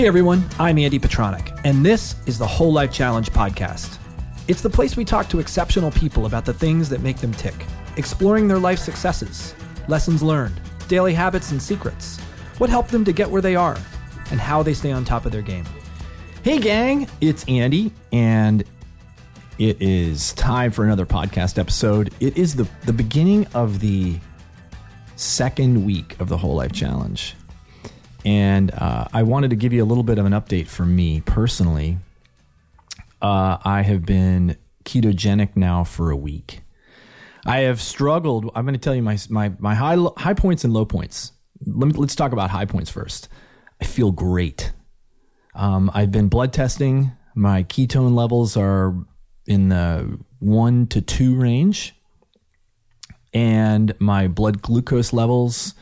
Hey everyone, I'm Andy Petranek, and this is the Whole Life Challenge podcast. It's the place we talk to exceptional people about the things that make them tick, exploring their life successes, lessons learned, daily habits and secrets, what helped them to get where they are, and how they stay on top of their game. Hey gang, it's Andy, and it is time for another podcast episode. It is the, the beginning of the second week of the Whole Life Challenge. And uh, I wanted to give you a little bit of an update for me personally. Uh, I have been ketogenic now for a week. I have struggled. I'm going to tell you my my my high high points and low points. Let me, let's talk about high points first. I feel great. Um, I've been blood testing. My ketone levels are in the one to two range, and my blood glucose levels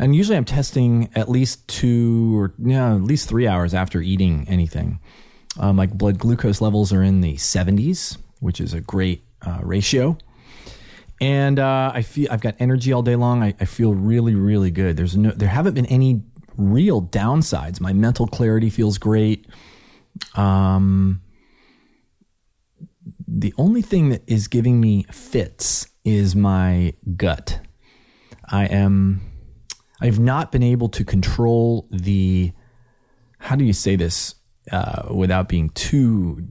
and usually I'm testing at least two or yeah, at least three hours after eating anything. Um, like blood glucose levels are in the 70s, which is a great uh, ratio. And uh, I feel I've got energy all day long. I, I feel really, really good. There's no, there haven't been any real downsides. My mental clarity feels great. Um, the only thing that is giving me fits is my gut. I am I've not been able to control the, how do you say this uh, without being too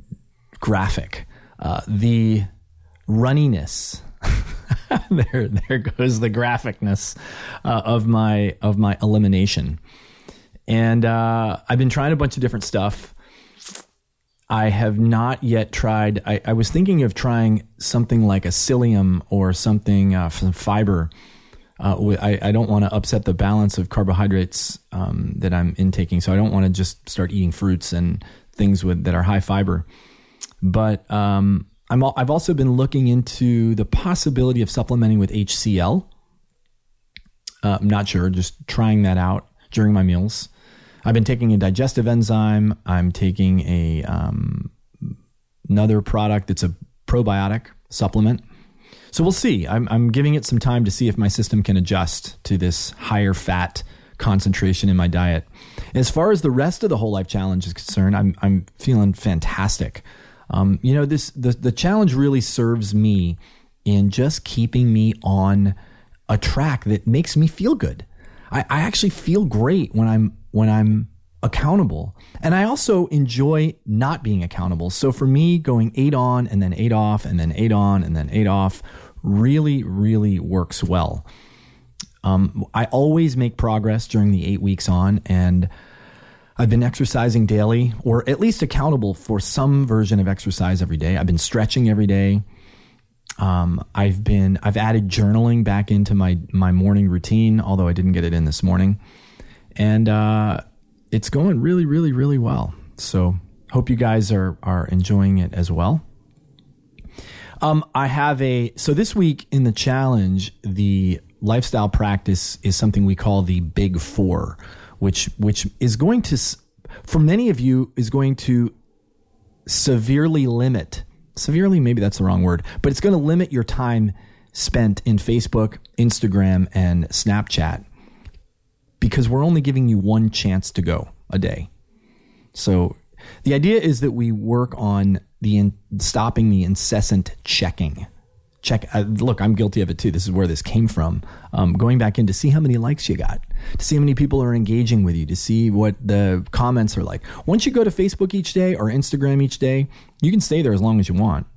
graphic? Uh, the runniness. there, there goes the graphicness uh, of my of my elimination. And uh, I've been trying a bunch of different stuff. I have not yet tried. I, I was thinking of trying something like a psyllium or something, uh, some fiber uh, I, I, don't want to upset the balance of carbohydrates um, that I'm intaking. So I don't want to just start eating fruits and things with that are high fiber. But um, I'm I've also been looking into the possibility of supplementing with HCl. Uh, I'm not sure, just trying that out during my meals. I've been taking a digestive enzyme. I'm taking a um, another product that's a probiotic supplement. So we'll see. I'm, I'm giving it some time to see if my system can adjust to this higher fat concentration in my diet. As far as the rest of the whole life challenge is concerned, I'm I'm feeling fantastic. Um, you know, this the the challenge really serves me in just keeping me on a track that makes me feel good. I, I actually feel great when I'm when I'm accountable. And I also enjoy not being accountable. So for me, going eight on and then eight off and then eight on and then eight off really, really works well. Um, I always make progress during the eight weeks on, and I've been exercising daily or at least accountable for some version of exercise every day. I've been stretching every day. Um, I've been I've added journaling back into my my morning routine, although I didn't get it in this morning, and uh, it's going really, really, really well. So hope you guys are are enjoying it as well. Um, I have a so this week in the challenge, the lifestyle practice is something we call the Big Four, which which is going to for many of you is going to severely limit severely maybe that's the wrong word, but it's going to limit your time spent in Facebook, Instagram, and Snapchat because we're only giving you one chance to go a day. So the idea is that we work on the in, stopping the incessant checking. Check. Uh, look, I'm guilty of it too. This is where this came from. Um, going back in to see how many likes you got, to see how many people are engaging with you, to see what the comments are like. Once you go to Facebook each day or Instagram each day, you can stay there as long as you want.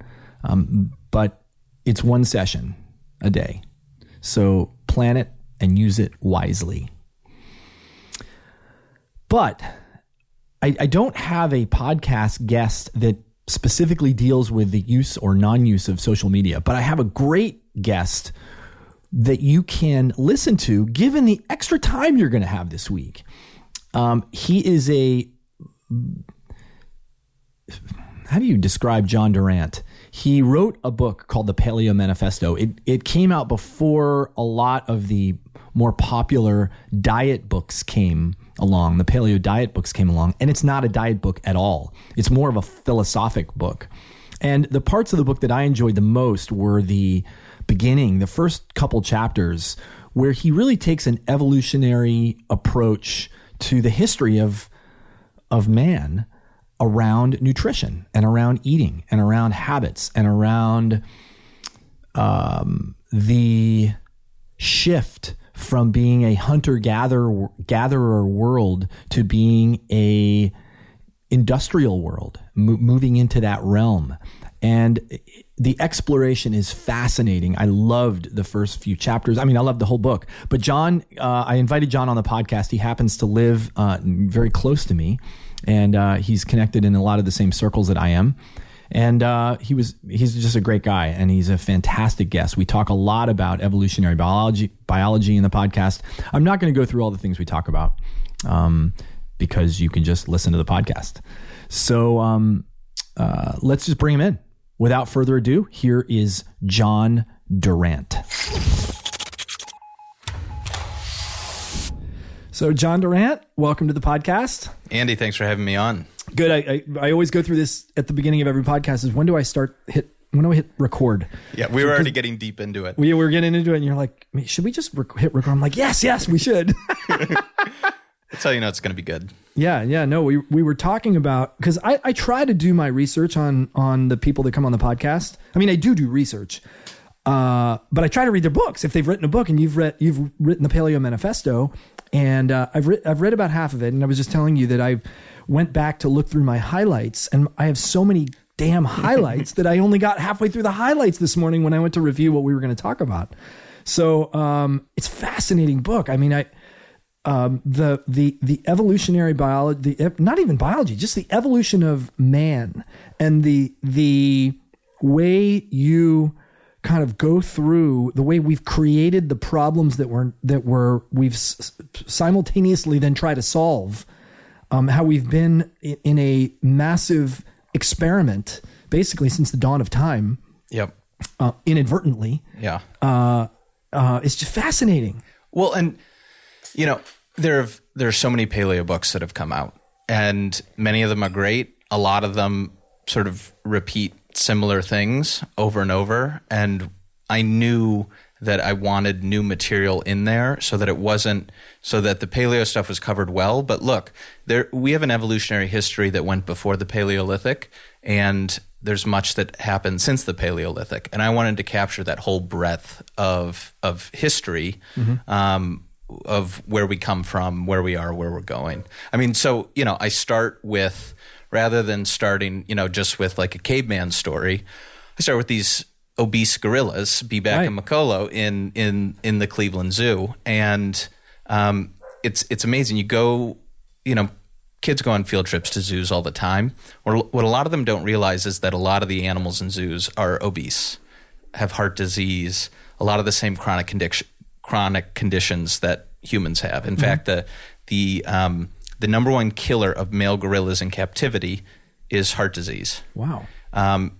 Um, but it's one session a day. So plan it and use it wisely. But I, I don't have a podcast guest that specifically deals with the use or non use of social media, but I have a great guest that you can listen to given the extra time you're going to have this week. Um, he is a. How do you describe John Durant? He wrote a book called The Paleo Manifesto. It, it came out before a lot of the more popular diet books came along. The paleo diet books came along, and it's not a diet book at all. It's more of a philosophic book. And the parts of the book that I enjoyed the most were the beginning, the first couple chapters, where he really takes an evolutionary approach to the history of of man around nutrition and around eating and around habits and around um, the shift from being a hunter gatherer gatherer world to being a industrial world, mo- moving into that realm. And the exploration is fascinating. I loved the first few chapters. I mean, I loved the whole book. But John, uh, I invited John on the podcast. He happens to live uh, very close to me, and uh, he's connected in a lot of the same circles that I am. And uh, he was he's just a great guy, and he's a fantastic guest. We talk a lot about evolutionary biology biology in the podcast. I'm not going to go through all the things we talk about um, because you can just listen to the podcast. So um, uh, let's just bring him in without further ado, here is John Durant. So, John Durant, welcome to the podcast. Andy, thanks for having me on. Good. I, I, I always go through this at the beginning of every podcast. Is when do I start hit? When do I hit record? Yeah, we were already getting deep into it. We were getting into it, and you're like, "Should we just rec- hit record?" I'm like, "Yes, yes, we should." That's how you know it's going to be good. Yeah, yeah. No, we we were talking about because I, I try to do my research on on the people that come on the podcast. I mean, I do do research, uh, but I try to read their books. If they've written a book and you've read you've written the Paleo Manifesto, and uh, I've re- I've read about half of it, and I was just telling you that I went back to look through my highlights, and I have so many damn highlights that I only got halfway through the highlights this morning when I went to review what we were going to talk about. So um, it's a fascinating book. I mean, I um, the the the evolutionary biology, the not even biology, just the evolution of man and the the way you kind of go through the way we've created the problems that were that were we've simultaneously then try to solve. Um, how we've been in, a massive experiment basically since the dawn of time. Yep. Uh, inadvertently. Yeah. Uh, uh, it's just fascinating. Well, and you know, there have there are so many paleo books that have come out, and many of them are great. A lot of them sort of repeat similar things over and over, and I knew that I wanted new material in there so that it wasn't so that the paleo stuff was covered well. But look, there we have an evolutionary history that went before the Paleolithic, and there's much that happened since the Paleolithic, and I wanted to capture that whole breadth of of history. Um, of where we come from, where we are, where we're going. I mean, so, you know, I start with, rather than starting, you know, just with like a caveman story, I start with these obese gorillas, Bebac Right. and Mokolo, in, in, in the Cleveland Zoo. And um, it's, it's amazing. You go, you know, kids go on field trips to zoos all the time. Or what a lot of them don't realize is that a lot of the animals in zoos are obese, have heart disease, a lot of the same chronic condition, chronic conditions that humans have. In fact, the the um, the number one killer of male gorillas in captivity is heart disease. Wow. Um,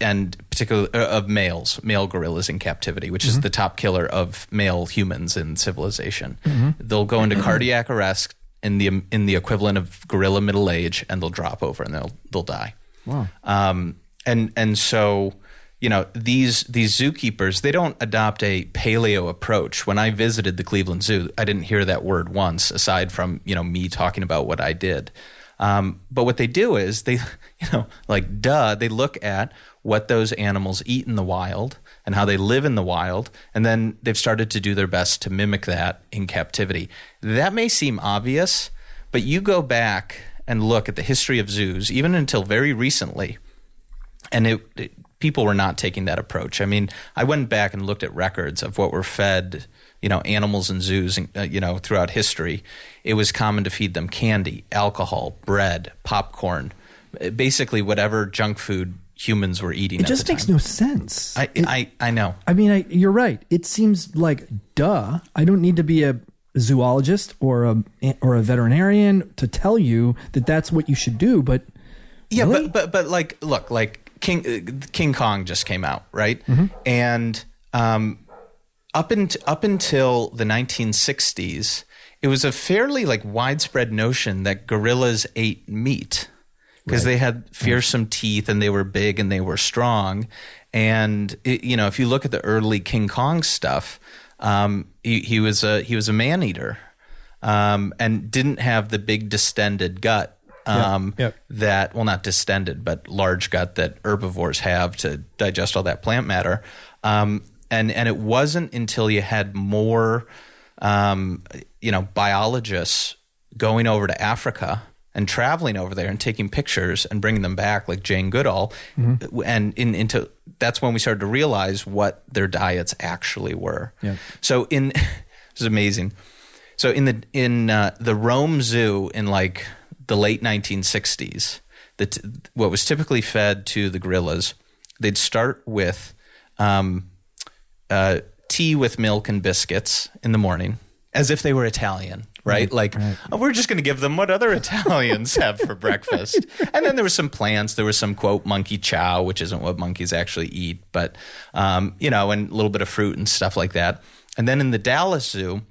and particularly uh, of males, male gorillas in captivity, which is the top killer of male humans in civilization. They'll go into cardiac arrest in the in the equivalent of gorilla middle age, and they'll drop over and they'll they'll die. Wow. Um, and and so you know these these zookeepers they don't adopt a paleo approach. When I visited the Cleveland Zoo, I didn't hear that word once, aside from you know me talking about what I did. Um, but what they do is they, you know, like duh, they look at what those animals eat in the wild and how they live in the wild, and then they've started to do their best to mimic that in captivity. That may seem obvious, but you go back and look at the history of zoos, even until very recently, and it, it- people were not taking that approach. I mean, I went back and looked at records of what were fed, you know, animals in zoos, uh, you know, throughout history. It was common to feed them candy, alcohol, bread, popcorn, uh, basically whatever junk food humans were eating. It just makes no sense. I, I I know. I mean, I, you're right. It seems like duh. I don't need to be a zoologist or a or a veterinarian to tell you that that's what you should do. But Yeah, Really? but but but like, look, like King uh, King Kong just came out, right? Mm-hmm. And um, up in, up until the 1960s, it was a fairly like widespread notion that gorillas ate meat because they had fearsome teeth and they were big and they were strong. And it, you know, if you look at the early King Kong stuff, um, he, he was a he was a man eater um, and didn't have the big distended gut um, yep. that well not distended but large gut that herbivores have to digest all that plant matter um, and and it wasn't until you had more um, you know biologists going over to Africa and traveling over there and taking pictures and bringing them back like Jane Goodall Mm-hmm. and in, into that's when we started to realize what their diets actually were Yeah. so in this is amazing so in the in uh, the Rome Zoo in like the late 1960s, the t- what was typically fed to the gorillas, they'd start with um, uh, tea with milk and biscuits in the morning, as if they were Italian, right? like oh, we're just going to give them what other Italians have for breakfast. And then there was some plants. There was some quote monkey chow, which isn't what monkeys actually eat, but um, you know, and a little bit of fruit and stuff like that. And then in the Dallas Zoo,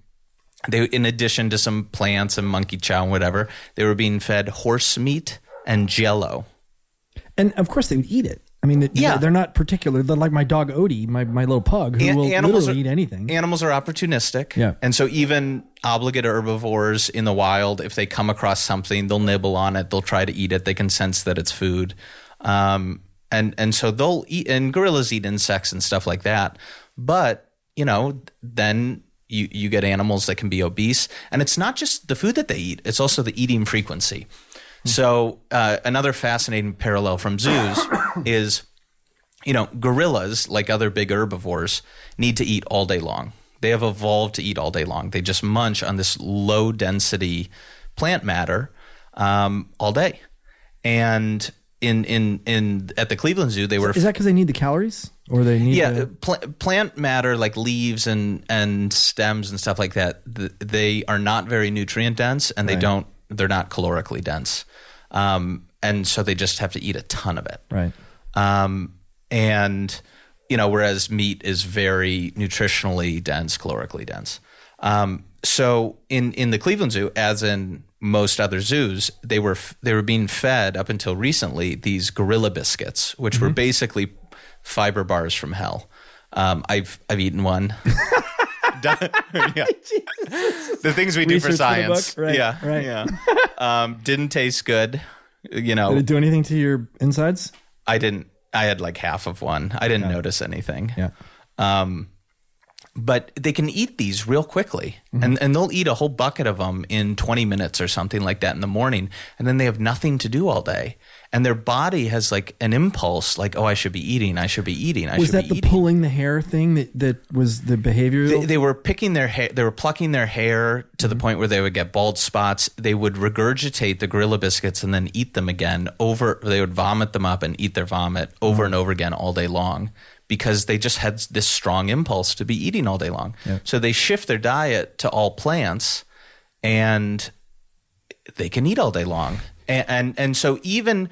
they in addition to some plants and monkey chow and whatever, they were being fed horse meat and jello. And of course, they would eat it. I mean, Yeah. yeah. they're not particular. They're like my dog Odie, my, my little pug, who An- will animals literally are- eat anything. Animals are opportunistic. Yeah. And so even obligate herbivores in the wild, if they come across something, they'll nibble on it, they'll try to eat it, they can sense that it's food. Um, and and so they'll eat and gorillas eat insects and stuff like that. But, you know, then you, you get animals that can be obese. And it's not just the food that they eat, it's also the eating frequency. So uh, another fascinating parallel from zoos is you know, gorillas, like other big herbivores, need to eat all day long. They have evolved to eat all day long. They just munch on this low density plant matter um, all day. And in in in at the Cleveland Zoo, they were Is that because they need the calories, or they need? yeah, the- pl- plant matter like leaves and and stems and stuff like that. th- they are not very nutrient dense, and they Right. don't. They're not calorically dense, um, and so they just have to eat a ton of it. right. Um, and you know, whereas meat is very nutritionally dense, calorically dense. Um, so in in the Cleveland Zoo, as in most other zoos, they were f- they were being fed up until recently these gorilla biscuits, which were basically fiber bars from hell. Um, I've I've eaten one. Yeah. The things we do Research for for science. book? Right, yeah, right. yeah. Um, didn't taste good. You know, Did it do anything to your insides? I didn't. I had like half of one. I didn't notice anything. Yeah. Um, but they can eat these real quickly, Mm-hmm. and and they'll eat a whole bucket of them in twenty minutes or something like that in the morning, and then they have nothing to do all day, and their body has like an impulse, like oh, I should be eating, I should be eating, I should be eating. Was should that be the eating. pulling the hair thing that that was the behavior? They, they were picking their hair. They were plucking their hair to the mm-hmm. point where they would get bald spots. They would regurgitate the gorilla biscuits and then eat them again. Over, they would vomit them up and eat their vomit over and mm-hmm. over again all day long because they just had this strong impulse to be eating all day long. So they shift their diet to all plants, and they can eat all day long. And and, and so even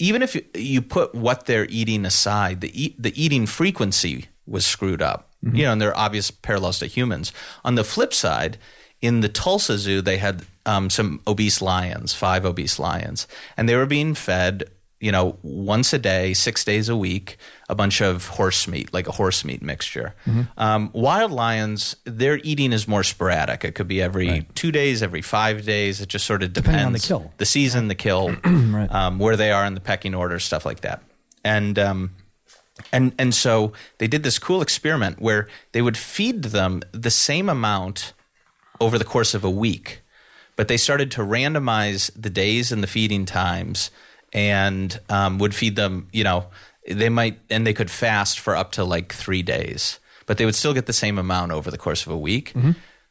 even if you, you put what they're eating aside, the eat, the eating frequency was screwed up. You know, and there are obvious parallels to humans. On the flip side, in the Tulsa Zoo, they had um, some obese lions, five obese lions, and they were being fed, you know, once a day, six days a week, a bunch of horse meat, like a horse meat mixture. Um, wild lions, their eating is more sporadic. It could be every two days, every five days. It just sort of depends Depending on the kill. the season, the kill, um, where they are in the pecking order, stuff like that. And um, and and so they did this cool experiment where they would feed them the same amount over the course of a week, but they started to randomize the days and the feeding times, and um, would feed them. You know, they might and they could fast for up to like three days, but they would still get the same amount over the course of a week.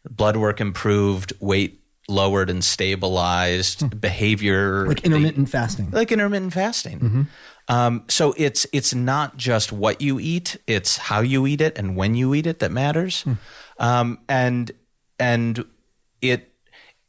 Blood work improved, weight lowered and stabilized, behavior like intermittent fasting. like intermittent fasting. Um, so it's it's not just what you eat; it's how you eat it and when you eat it that matters. Um, and and it,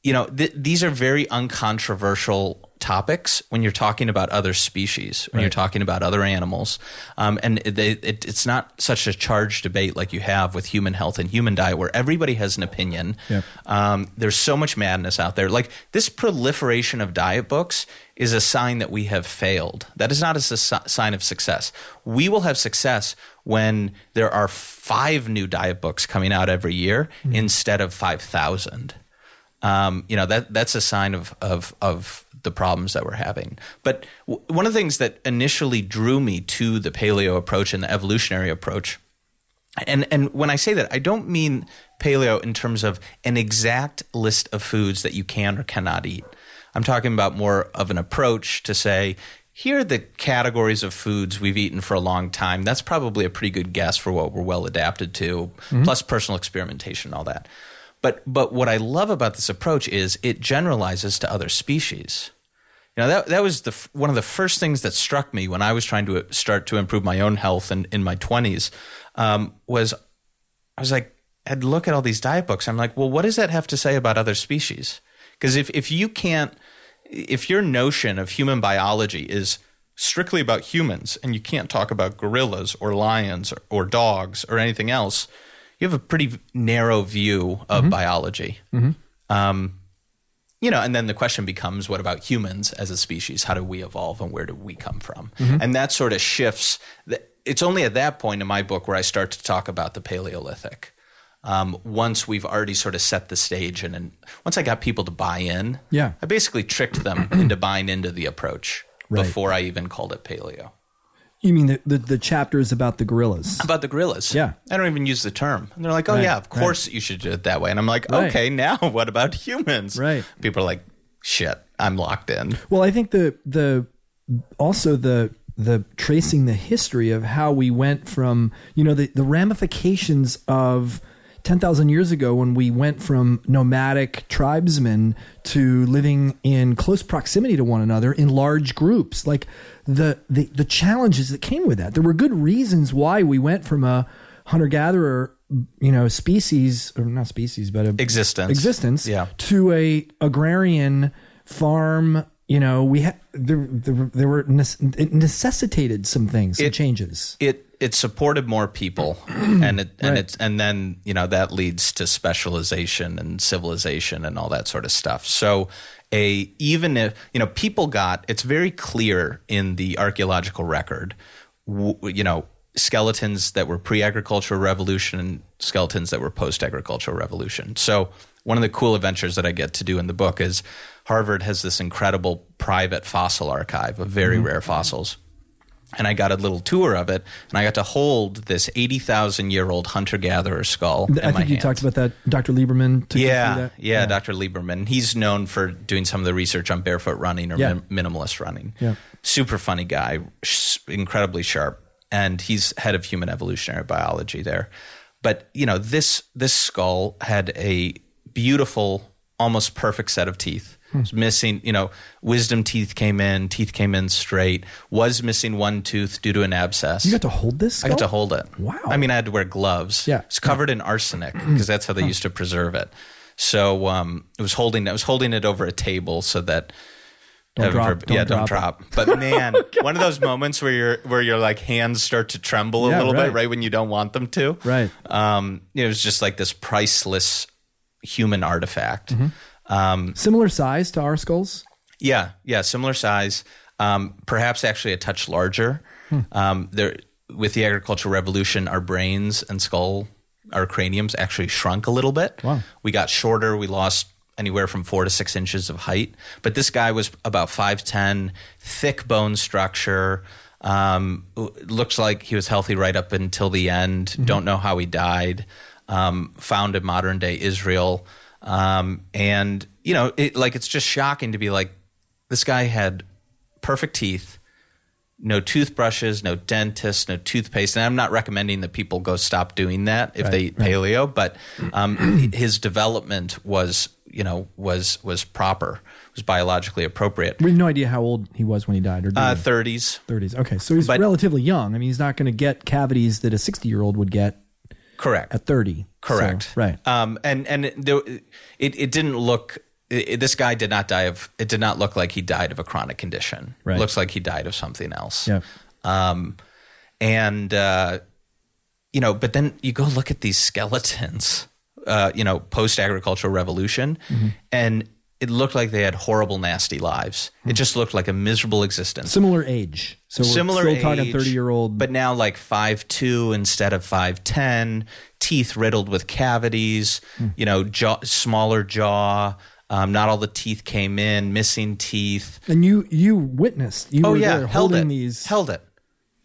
you know, th- these are very uncontroversial topics when you're talking about other species, when you're talking about other animals, um, and they, it, it's not such a charged debate like you have with human health and human diet, where everybody has an opinion. Yep. Um, there's so much madness out there. Like this proliferation of diet books is a sign that we have failed. That is not a si- sign of success. We will have success when there are five new diet books coming out every year instead of five thousand. Um, you know that that's a sign of of of the problems that we're having. But w- one of the things that initially drew me to the paleo approach and the evolutionary approach, and and when I say that, I don't mean paleo in terms of an exact list of foods that you can or cannot eat. I'm talking about more of an approach to say, here are the categories of foods we've eaten for a long time. That's probably a pretty good guess for what we're well adapted to, mm-hmm. plus personal experimentation and all that. But but what I love about this approach is it generalizes to other species. You know that that was the one of the first things that struck me when I was trying to start to improve my own health in, in my twenties um, was I was like I'd look at all these diet books. I'm like, well, what does that have to say about other species? Because if if you can't, if your notion of human biology is strictly about humans and you can't talk about gorillas or lions or, or dogs or anything else, you have a pretty narrow view of biology. Um, you know, and then the question becomes, what about humans as a species? How do we evolve, and where do we come from? And that sort of shifts. The, it's only at that point in my book where I start to talk about the Paleolithic. Um, once we've already sort of set the stage, and, and once I got people to buy in, Yeah. I basically tricked them into buying into the approach Right. before I even called it paleo. You mean the, the, the chapters about the gorillas? About the gorillas, Yeah. I don't even use the term. And they're like, "Oh Right, yeah, of course you should do it that way." And I'm like, Right. "Okay, now what about humans?" Right. People are like, "Shit, I'm locked in." Well, I think the the also the the tracing the history of how we went from you know the the ramifications of 10,000 years ago when we went from nomadic tribesmen to living in close proximity to one another in large groups like the the the challenges that came with that there were good reasons why we went from a hunter gatherer you know species or not species but a Existence. existence Yeah. to a agrarian farm you know we had there, there, there were it necessitated some things some It- changes It it supported more people, and it and Right. it's and then you know that leads to specialization and civilization and all that sort of stuff. So a even if you know people got it's very clear in the archaeological record, you know skeletons that were pre-agricultural revolution and skeletons that were post-agricultural revolution. So one of the cool adventures that I get to do in the book is Harvard has this incredible private fossil archive of very mm-hmm. rare fossils and I got a little tour of it, and I got to hold this eighty thousand year old hunter gatherer skull. i in my think you hands. talked about that dr lieberman Yeah, that. yeah, Dr. Lieberman. He's known for doing some of the research on barefoot running or Yeah. min- minimalist running. Yeah. Super funny guy, sh- incredibly sharp, and he's head of human evolutionary biology there. But you know, this this skull had a beautiful, almost perfect set of teeth. Hmm. It was missing, you know, wisdom teeth came in, teeth came in straight. Was missing one tooth due to an abscess. you got to hold this I got to hold it. Wow. I mean, I had to wear gloves. Yeah. It's covered in arsenic because that's how they used to preserve it. So um, it was holding. I was holding it over a table so that. Don't drop- don't yeah, don't drop drop. But man, one of those moments where your where your like hands start to tremble a Yeah, little right. bit, right when you don't want them to. Right. Um, it was just like this priceless human artifact. Mm-hmm. Um, similar size to our skulls yeah, yeah, similar size, um, perhaps actually a touch larger. Hmm. Um, there, with the agricultural revolution, our brains and skull, our craniums actually shrunk a little bit. Wow. We got shorter. We lost anywhere from four to six inches of height. But this guy was about five ten, thick bone structure. Um, looks like he was healthy right up until the end. Mm-hmm. Don't know how he died. Um, found in modern day Israel. Um, and you know, it, like it's just shocking to be like, this guy had perfect teeth, no toothbrushes, no dentist, no toothpaste. And I'm not recommending that people go stop doing that if they eat paleo, but um, his development was, you know, was was proper, was biologically appropriate. we have no idea how old he was when he died or Uh, 30s, 30s okay so he's but- relatively young. I mean he's not going to get cavities that a 60 year old would get correct. at 30 Correct. So, right Um, and and it, it it didn't look. It, this guy did not die of. It did not look like he died of a chronic condition. Right. Looks like he died of something else. Yeah. Um, and uh, you know, but then you go look at these skeletons. Uh, you know, post agricultural revolution, Mm-hmm. and it looked like they had horrible, nasty lives. It just looked like a miserable existence similar age so we're similar still age, talking 30 year old but now like five two instead of five ten, teeth riddled with cavities, Hmm. you know, jaw, smaller jaw, Um, not all the teeth came in, missing teeth. And you you witnessed. You Oh were yeah, held holding it. these. Held it.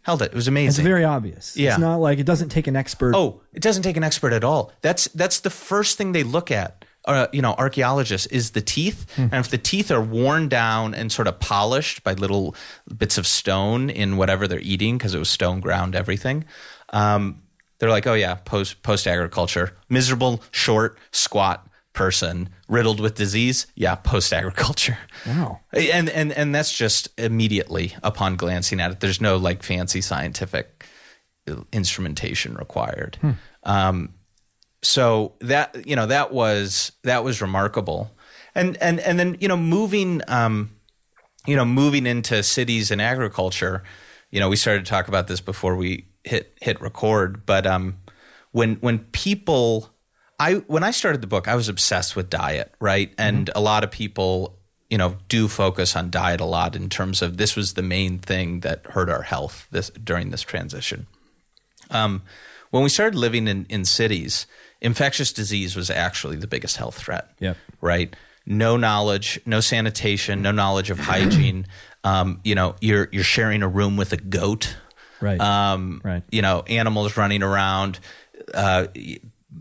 Held it. It was amazing. it's very obvious. Yeah. It's not like it doesn't take an expert. Oh, it doesn't take an expert at all. That's that's the first thing they look at. Uh, you know, archaeologists is the teeth, and if the teeth are worn down and sort of polished by little bits of stone in whatever they're eating, because it was stone ground everything, um, they're like, oh yeah, post post agriculture, miserable, short, squat person riddled with disease. Yeah, post agriculture. Wow. And and and that's just immediately upon glancing at it. There's no like fancy scientific instrumentation required. Um, so that you know that was that was remarkable, and and and then you know moving um, you know moving into cities and agriculture. You know, we started to talk about this before we hit hit record, but um, when when people I when I started the book, I was obsessed with diet, right? And a lot of people, you know, do focus on diet a lot in terms of this was the main thing that hurt our health this during this transition. Um, when we started living in, in cities, infectious disease was actually the biggest health threat. Yep. Right. No knowledge, no sanitation, no knowledge of hygiene. Um, you know, you're you're sharing a room with a goat. Right. Um, Right. You know, animals running around. Uh,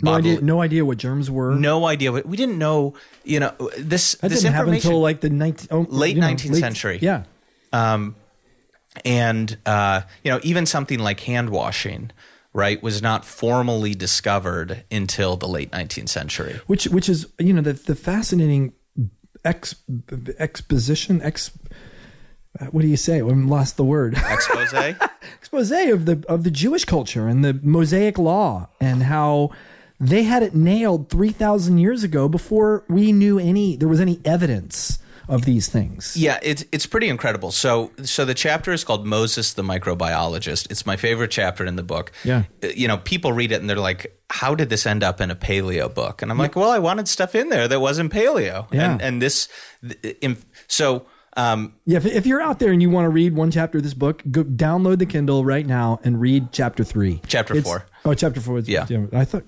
no idea. No idea what germs were. no idea. what- We didn't know. You know, this that this didn't happen information. until like the 19, oh, Late 19th century. Yeah. Um, and uh, you know even something like hand washing right was not formally discovered until the late 19th century Which which is you know the the fascinating ex exposition ex. What do you say? I lost the word. expose expose of the of the Jewish culture and the Mosaic law and how they had it nailed 3000 years ago before we knew any there was any evidence of these things. yeah it's it's pretty incredible so so the chapter is called moses the microbiologist it's my favorite chapter in the book Yeah. Uh, you know people read it and they're like how did this end up in a paleo book and i'm like well i wanted stuff in there that wasn't paleo Yeah. and and this in, so um Yeah, if, if you're out there and you want to read one chapter of this book, go download the Kindle right now and read chapter 3. Chapter It's- four. Oh, chapter 4. is- Yeah. I thought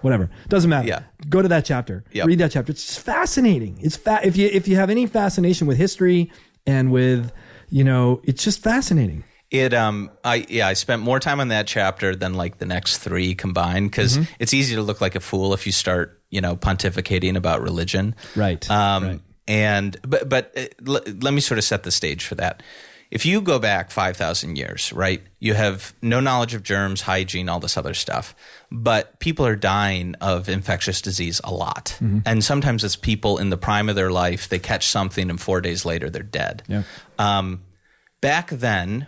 whatever. Doesn't matter. Yeah. Go to that chapter. Yep. Read that chapter. It's just fascinating. It's fa- if you if you have any fascination with history and with, you know, it's just fascinating. It um I yeah I spent more time on that chapter than like the next three combined because Mm-hmm. it's easy to look like a fool if you start you know pontificating about religion Right, um right. And but but uh, l- let me sort of set the stage for that if you go back 5000 years right you have no knowledge of germs hygiene all this other stuff but people are dying of infectious disease a lot Mm-hmm. and sometimes it's people in the prime of their life they catch something and 4 days later they're dead Yeah. um, back then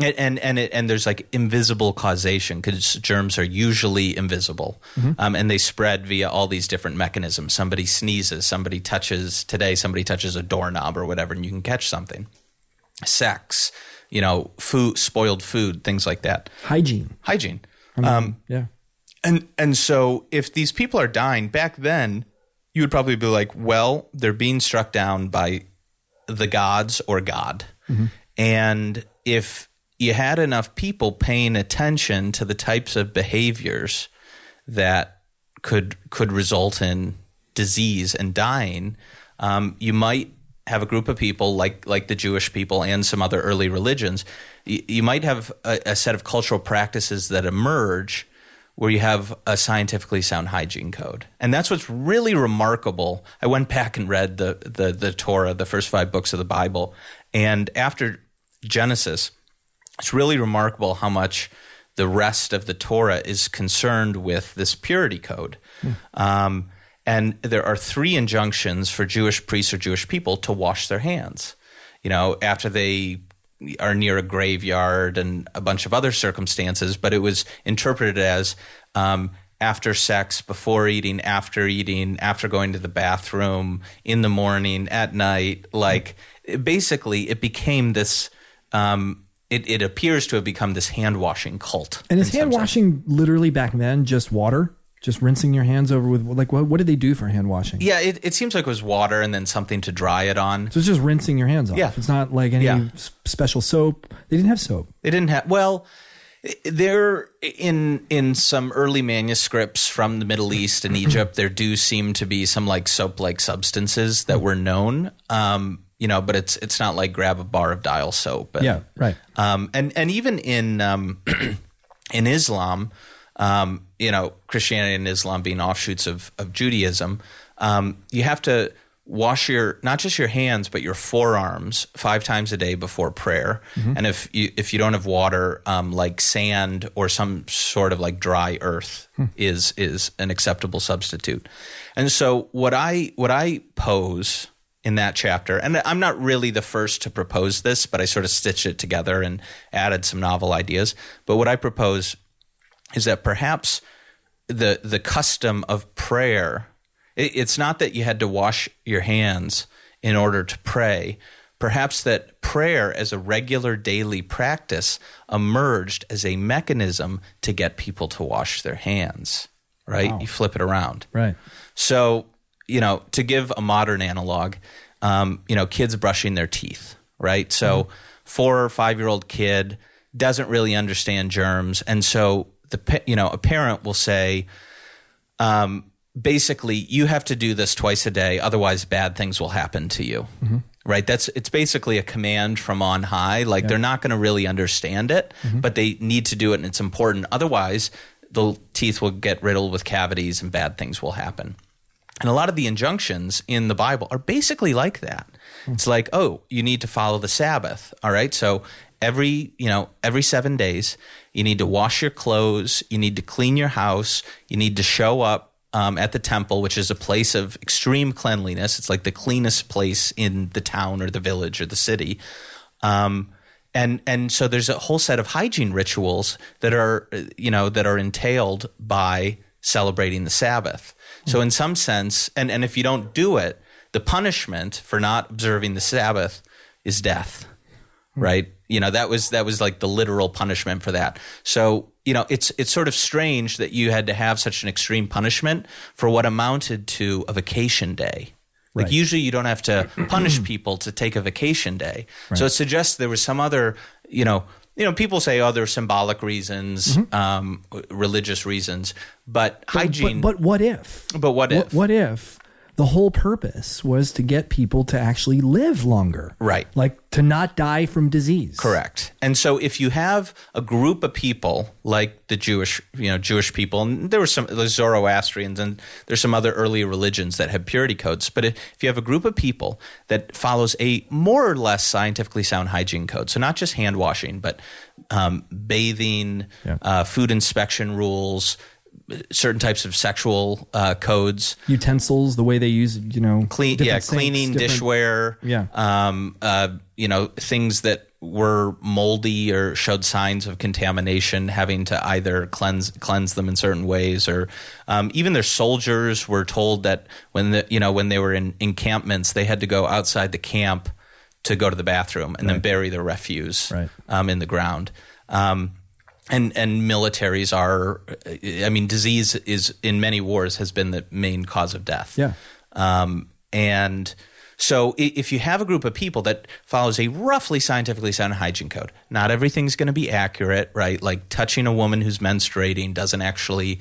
and and and, it, and there's like invisible causation because germs are usually invisible. Um, and they spread via all these different mechanisms. Somebody sneezes somebody touches today somebody touches a doorknob or whatever and you can catch something. Sex you know food spoiled food things like that. Hygiene. hygiene. Um, yeah. and and so if these people are dying back then, you would probably be like, well, they're being struck down by the gods or God. And if you had enough people paying attention to the types of behaviors that could could result in disease and dying, um, you might have a group of people like like the Jewish people and some other early religions. You, you might have a, a set of cultural practices that emerge where you have a scientifically sound hygiene code, and that's what's really remarkable. I went back and read the the, the Torah, the first five books of the Bible, and after Genesis, it's really remarkable how much the rest of the Torah is concerned with this purity code. Um, and there are three injunctions for Jewish priests or Jewish people to wash their hands. You know, after they are near a graveyard and a bunch of other circumstances, but it was interpreted as um, after sex, before eating, after eating, after going to the bathroom, in the morning, at night. Like, it- basically, it became this. Um, it, it appears to have become this hand washing cult. And is hand washing literally back then just water? Just rinsing your hands over with like what? What did they do for hand washing? Yeah, it, it seems like it was water and then something to dry it on. So it's just rinsing your hands off. Yeah. It's not like any Yeah. special soap. They didn't have soap. They didn't have well. There, in in some early manuscripts from the Middle East and Egypt, there do seem to be some like soap-like substances that were known. Um, you know, but it's it's not like grab a bar of dial soap. And, Yeah, right. Um, and and even in um, in Islam, um, you know, Christianity and Islam being offshoots of of Judaism, um, you have to wash your not just your hands but your forearms five times a day before prayer. And if you if you don't have water, um, like sand or some sort of like dry earth is is an acceptable substitute. And so what I what I pose in that chapter. And I'm not really the first to propose this, but I sort of stitched it together and added some novel ideas. But what I propose is that perhaps the the custom of prayer it, it's not that you had to wash your hands in order to pray perhaps that prayer as a regular daily practice emerged as a mechanism to get people to wash their hands right you flip it around Right. so, you know, to give a modern analog, um, you know, kids brushing their teeth, right? So, four or five year old kid doesn't really understand germs, and so the you know a parent will say, um, basically, you have to do this twice a day, otherwise, bad things will happen to you. Right. That's it's basically a command from on high. Like they're not going to really understand it, but they need to do it, and it's important. Otherwise, the teeth will get riddled with cavities, and bad things will happen. And a lot of the injunctions in the Bible are basically like that. It's like, oh, you need to follow the Sabbath. All right. So every, you know, every seven days, you need to wash your clothes, you need to clean your house, you need to show up um, at the temple, which is a place of extreme cleanliness. It's like the cleanest place in the town or the village or the city. Um, and and so there's a whole set of hygiene rituals that are you know that are entailed by celebrating the Sabbath. So in some sense, and and if you don't do it, the punishment for not observing the Sabbath is death. Hmm. Right? You know, that was that was like the literal punishment for that. So, you know, it's it's sort of strange that you had to have such an extreme punishment for what amounted to a vacation day. Like Right. usually you don't have to punish people to take a vacation day. So it suggests there was some other, you know, you know, people say, oh, there's symbolic reasons, um, religious reasons, but, hygiene. But, but what if? But what if? What, what if the whole purpose was to get people to actually live longer? Right. Like to not die from disease. Correct. And so if you have a group of people like the Jewish, you know, Jewish people, and there were some the Zoroastrians and there's some other early religions that had purity codes, but if you have a group of people that follows a more or less scientifically sound hygiene code, so not just hand washing, but um, bathing, Yeah. uh, food inspection rules, certain types of sexual uh, codes, Utensils, the way they use, you know, clean yeah sinks, cleaning dishware Yeah. um uh you know things that were moldy or showed signs of contamination having to either cleanse cleanse them in certain ways or um, even their soldiers were told that when the you know when they were in encampments they had to go outside the camp to go to the bathroom and then bury their refuse Right. um, in the ground um, and and militaries are i mean disease is in many wars has been the main cause of death Yeah. um, and so if you have a group of people that follows a roughly scientifically sound hygiene code, not everything's going to be accurate, right? Like touching a woman who's menstruating doesn't actually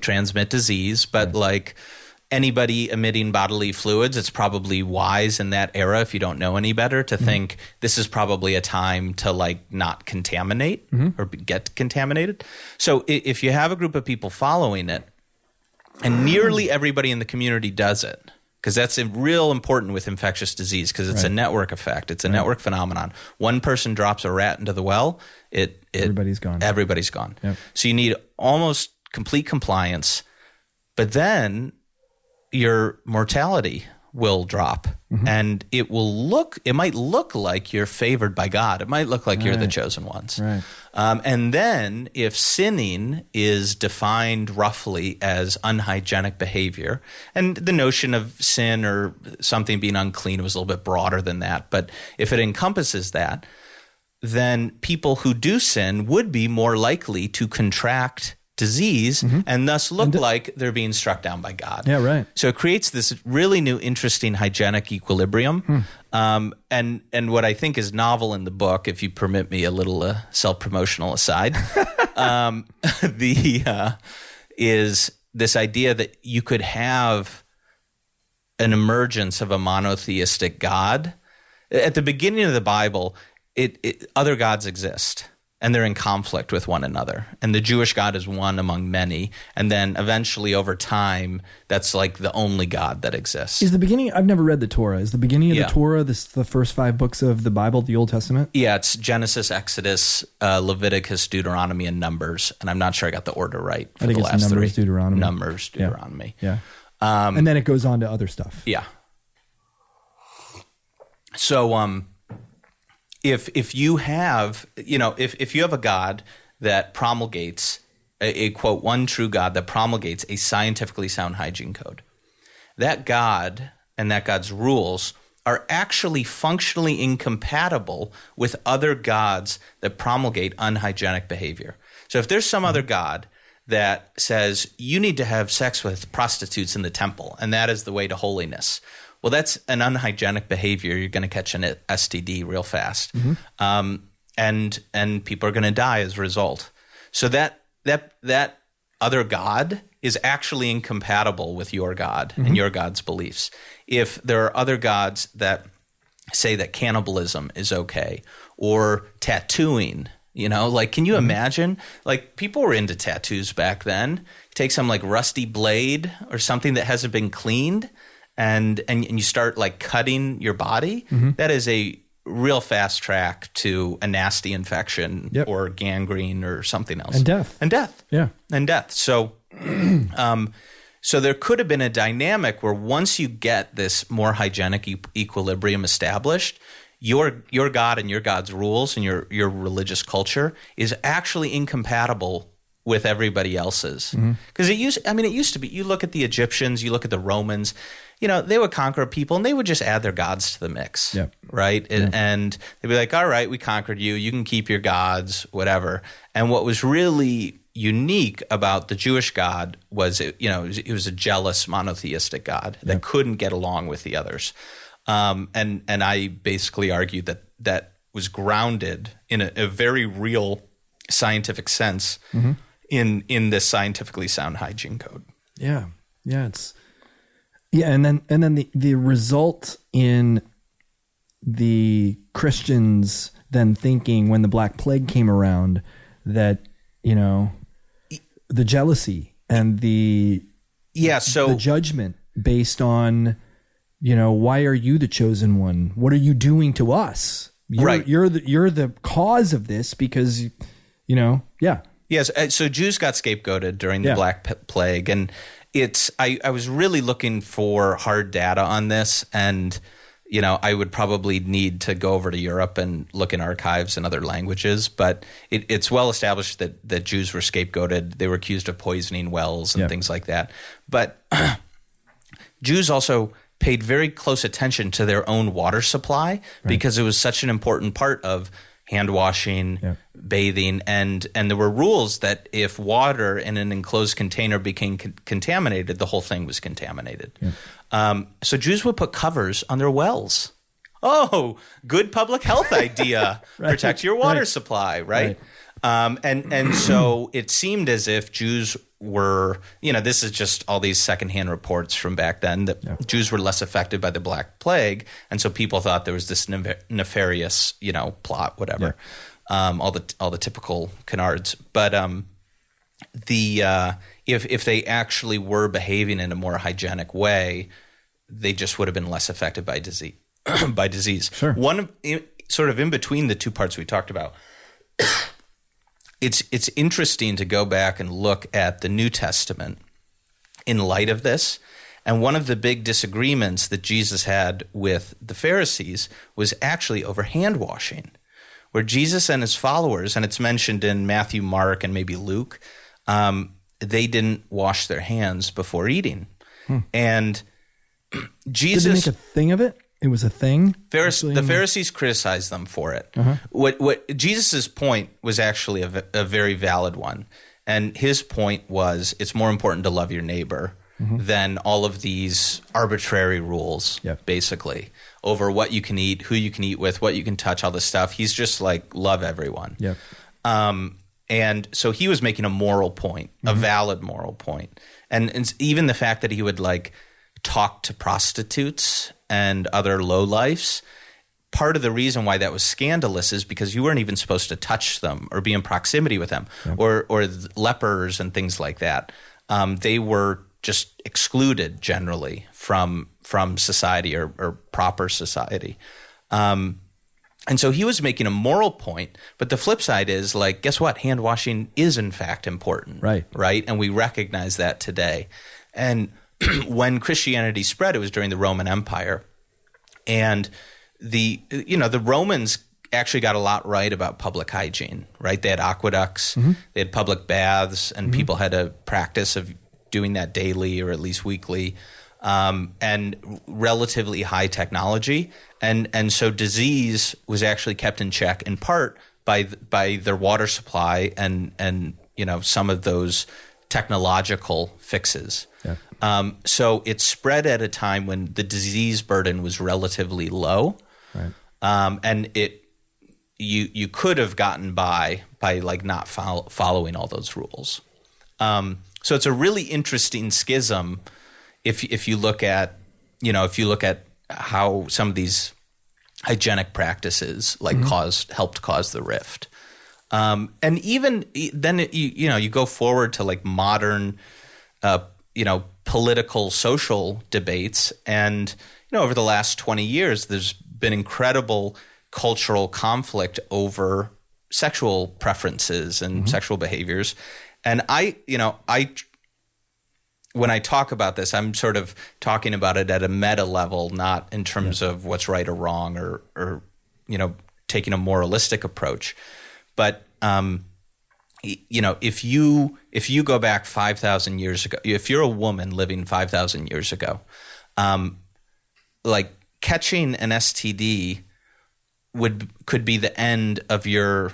transmit disease, but like anybody emitting bodily fluids, it's probably wise in that era if you don't know any better to mm-hmm. think this is probably a time to like not contaminate mm-hmm. or get contaminated. So if you have a group of people following it, and nearly mm. everybody in the community does it because that's a real important with infectious disease because it's a network effect. It's a network phenomenon. One person drops a rat into the well it, it Everybody's gone. everybody's gone. Yep. so you need almost complete compliance. But then your mortality will drop Mm-hmm. and it will look it might look like you're favored by god it might look like you're the chosen ones Right. um, and then, if sinning is defined roughly as unhygienic behavior, and the notion of sin or something being unclean was a little bit broader than that, but if it encompasses that, then people who do sin would be more likely to contract disease and thus look like they're being struck down by God. Yeah, right. So it creates this really new, interesting hygienic equilibrium. Um, and and what I think is novel in the book, if you permit me a little uh, self promotional aside, um, the uh, is this idea that you could have an emergence of a monotheistic God. At the beginning of the Bible, it, it, other gods exist and they're in conflict with one another. And the Jewish God is one among many. And then eventually, over time, that's like the only God that exists. Is the beginning? I've never read the Torah. Is the beginning of Yeah. the Torah this the first five books of the Bible, the Old Testament? yeah, it's Genesis, Exodus, uh, Leviticus, Deuteronomy, and Numbers. And I'm not sure I got the order right for I think the last Numbers, three. Deuteronomy. Numbers, Yeah. Deuteronomy. Yeah, Um, and then it goes on to other stuff. Yeah. So um if if you have you know if if you have a god that promulgates a, a quote one true god that promulgates a scientifically sound hygiene code that god and that god's rules are actually functionally incompatible with other gods that promulgate unhygienic behavior. So if there's some other mm-hmm. god that says you need to have sex with prostitutes in the temple and that is the way to holiness, well, that's an unhygienic behavior. You're going to catch an STD real fast, mm-hmm. um, and and people are going to die as a result. So that that that other god is actually incompatible with your god and mm-hmm. your god's beliefs. If there are other gods that say that cannibalism is okay or tattooing, you know, like can you mm-hmm. imagine? Like people were into tattoos back then. Take some like rusty blade or something that hasn't been cleaned and and, and you start like cutting your body. That is a real fast track to a nasty infection Yep. or gangrene or something else. And death. And death Yeah, and death. So, um, so there could have been a dynamic where once you get this more hygienic e- equilibrium established, your your God and your God's rules and your your religious culture is actually incompatible with everybody else's. Because it used, I mean, it used to be. You look at the Egyptians, you look at the Romans. You know, they would conquer people and they would just add their gods to the mix Yep. right? And, and they'd be like, "All right, we conquered you. You can keep your gods, whatever." And what was really unique about the Jewish God was, it, you know, it was, it was a jealous monotheistic God that couldn't get along with the others. Um, and and I basically argued that that was grounded in a, a very real scientific sense in in this scientifically sound hygiene code. yeah, yeah. It's yeah, and then and then the the result in the Christians then thinking when the Black Plague came around that you know the jealousy and the Yeah. So the judgment based on you know why are you the chosen one what are you doing to us you're, Right. you're the you're the cause of this because you know yeah Yes, uh, so Jews got scapegoated during the Yeah. Black Plague, and it's I, I was really looking for hard data on this, and you know I would probably need to go over to Europe and look in archives in other languages, but it, it's well established that that Jews were scapegoated. They were accused of poisoning wells and Yeah. things like that, but Jews also paid very close attention to their own water supply because it was such an important part of hand washing, Yeah. bathing, and and there were rules that if water in an enclosed container became con- contaminated, the whole thing was contaminated. Um, so Jews would put covers on their wells. Oh, good public health idea! Protect your water Right. supply, right? Right. Um, and and so it seemed as if Jews were, you know, this is just all these secondhand reports from back then that Jews were less affected by the Black Plague, and so people thought there was this nef- nefarious, you know, plot, whatever, um, all the all the typical canards. But um, the uh, if if they actually were behaving in a more hygienic way, they just would have been less affected by disease. by disease, Sure. One of, in, sort of in between the two parts we talked about it's it's interesting to go back and look at the New Testament in light of this. And one of the big disagreements that Jesus had with the Pharisees was actually over hand washing, where Jesus and his followers, and it's mentioned in Matthew, Mark, and maybe Luke, um, they didn't wash their hands before eating. And Jesus did they make a thing of it it was a thing Pharise- the Pharisees criticized them for it. Uh-huh. What what Jesus' point was actually a, a very valid one, and his point was it's more important to love your neighbor mm-hmm. than all of these arbitrary rules, Yep. basically over what you can eat, who you can eat with, what you can touch, all this stuff. He's just like love everyone. Yep. Um, and so he was making a moral point, a mm-hmm. valid moral point, and, and even the fact that he would like talk to prostitutes and other lowlifes. Part of the reason why that was scandalous is because you weren't even supposed to touch them or be in proximity with them, or or lepers and things like that. Um, they were just excluded generally from from society or, or proper society. Um, and so he was making a moral point, but the flip side is like, guess what? Hand washing is in fact important. Right. Right. And we recognize that today. And when Christianity spread, it was during the Roman Empire. And the, you know, the Romans actually got a lot right about public hygiene, right? They had aqueducts, they had public baths, and people had a practice of doing that daily or at least weekly. Um, and relatively high technology, and and so disease was actually kept in check in part by by their water supply and and you know some of those technological fixes. Yeah. Um, so it spread at a time when the disease burden was relatively low, Right. um, and it you you could have gotten by by like not fol- following all those rules. Um, so it's a really interesting schism if if you look at you know if you look at how some of these hygienic practices like caused helped cause the rift. Um, and even then, it, you, you know, you go forward to like modern, uh, you know, political, social debates, and you know, over the last twenty years, there's been incredible cultural conflict over sexual preferences and sexual behaviors. And I, you know, I when I talk about this, I'm sort of talking about it at a meta level, not in terms of what's right or wrong, or or you know, taking a moralistic approach. But um, you know, if you if you go back five thousand years ago, if you're a woman living five thousand years ago, um, like catching an STD would could be the end of your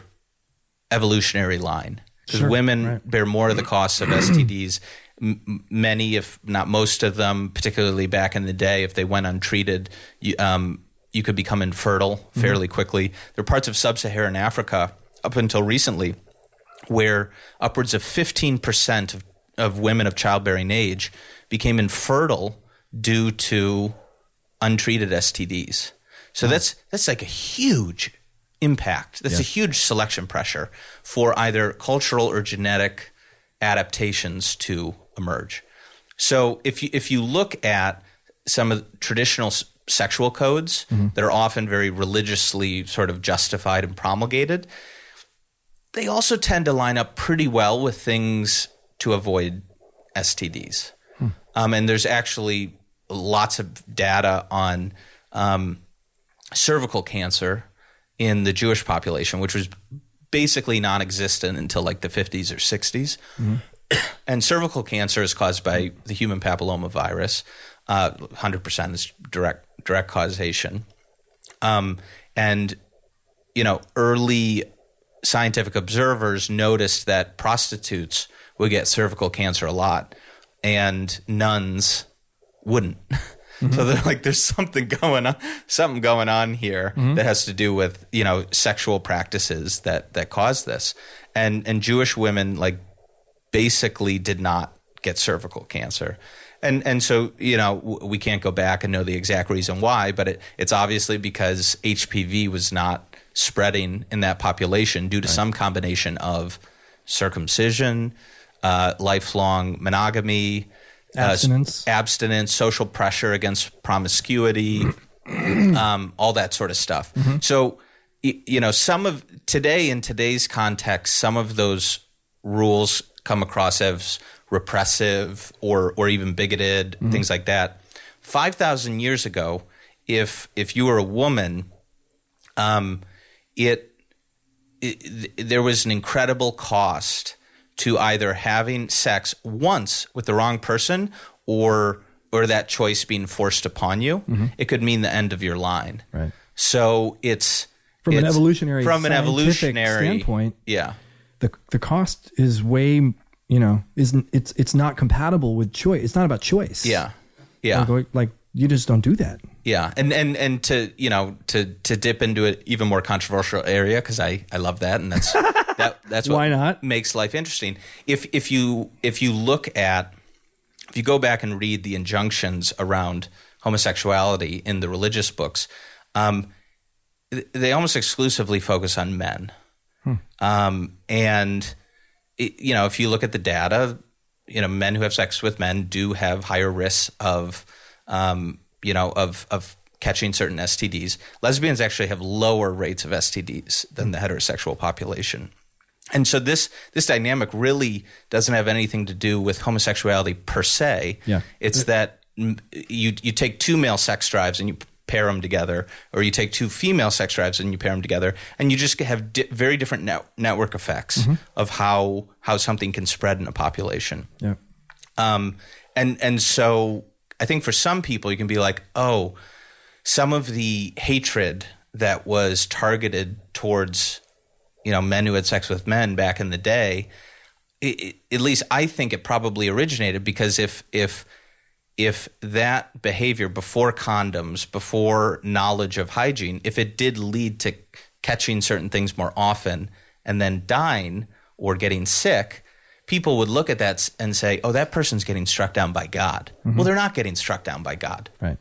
evolutionary line because Sure, women right. bear more of the costs of STDs. M- many, if not most of them, particularly back in the day, if they went untreated, you, um, you could become infertile fairly quickly. There are parts of sub-Saharan Africa up until recently where upwards of 15% of, of women of childbearing age became infertile due to untreated STDs. So hmm. that's that's like a huge impact. That's a huge selection pressure for either cultural or genetic adaptations to emerge. So if you if you look at some of the traditional s- sexual codes mm-hmm. that are often very religiously sort of justified and promulgated, they also tend to line up pretty well with things to avoid STDs. Um, and there's actually lots of data on um, cervical cancer in the Jewish population, which was basically non-existent until like the 50s or 60s. And cervical cancer is caused by the human papilloma virus. Uh, 100% is direct direct causation. Um, and you know, early scientific observers noticed that prostitutes would get cervical cancer a lot, and nuns wouldn't. So mm-hmm. they're like, there's something going on, something going on here mm-hmm. that has to do with you know sexual practices that that cause this, and and Jewish women like basically did not get cervical cancer. And and so you know w- we can't go back and know the exact reason why, but it, it's obviously because HPV was not spreading in that population due to some combination of circumcision, uh, lifelong monogamy, uh, Abstinence. abstinence, social pressure against promiscuity, um, all that sort of stuff. So, you know, some of today in today's context, some of those rules come across as repressive or or even bigoted, things like that. Five thousand years ago, if if you were a woman, um, it, it there was an incredible cost to either having sex once with the wrong person or or that choice being forced upon you. Mm-hmm. It could mean the end of your line. Right. So it's From an evolutionary from an evolutionary standpoint, Yeah. the the cost is way you know isn't it's it's not compatible with choice. It's not about choice. Yeah. Yeah. Like, like you just don't do that. Yeah, and and and to you know to to dip into an even more controversial area because I I love that and that's that that's what Why not? makes life interesting. If if you if you look at if you go back and read the injunctions around homosexuality in the religious books, um, they almost exclusively focus on men, um, and it, you know if you look at the data, you know men who have sex with men do have higher risks of um, you know of of catching certain STDs. Lesbians actually have lower rates of STDs than the heterosexual population. And so this this dynamic really doesn't have anything to do with homosexuality per se. Yeah. It's that you you take two male sex drives and you pair them together, or you take two female sex drives and you pair them together, and you just have di- very different net- network effects of how how something can spread in a population. Yeah. Um, and and so I think for some people you can be like, oh, some of the hatred that was targeted towards you know men who had sex with men back in the day, it, it- at least I think it probably originated because if if if that behavior before condoms, before knowledge of hygiene, if it did lead to catching certain things more often and then dying or getting sick, people would look at that and say, "Oh, that person's getting struck down by God." Well, they're not getting struck down by God. Right.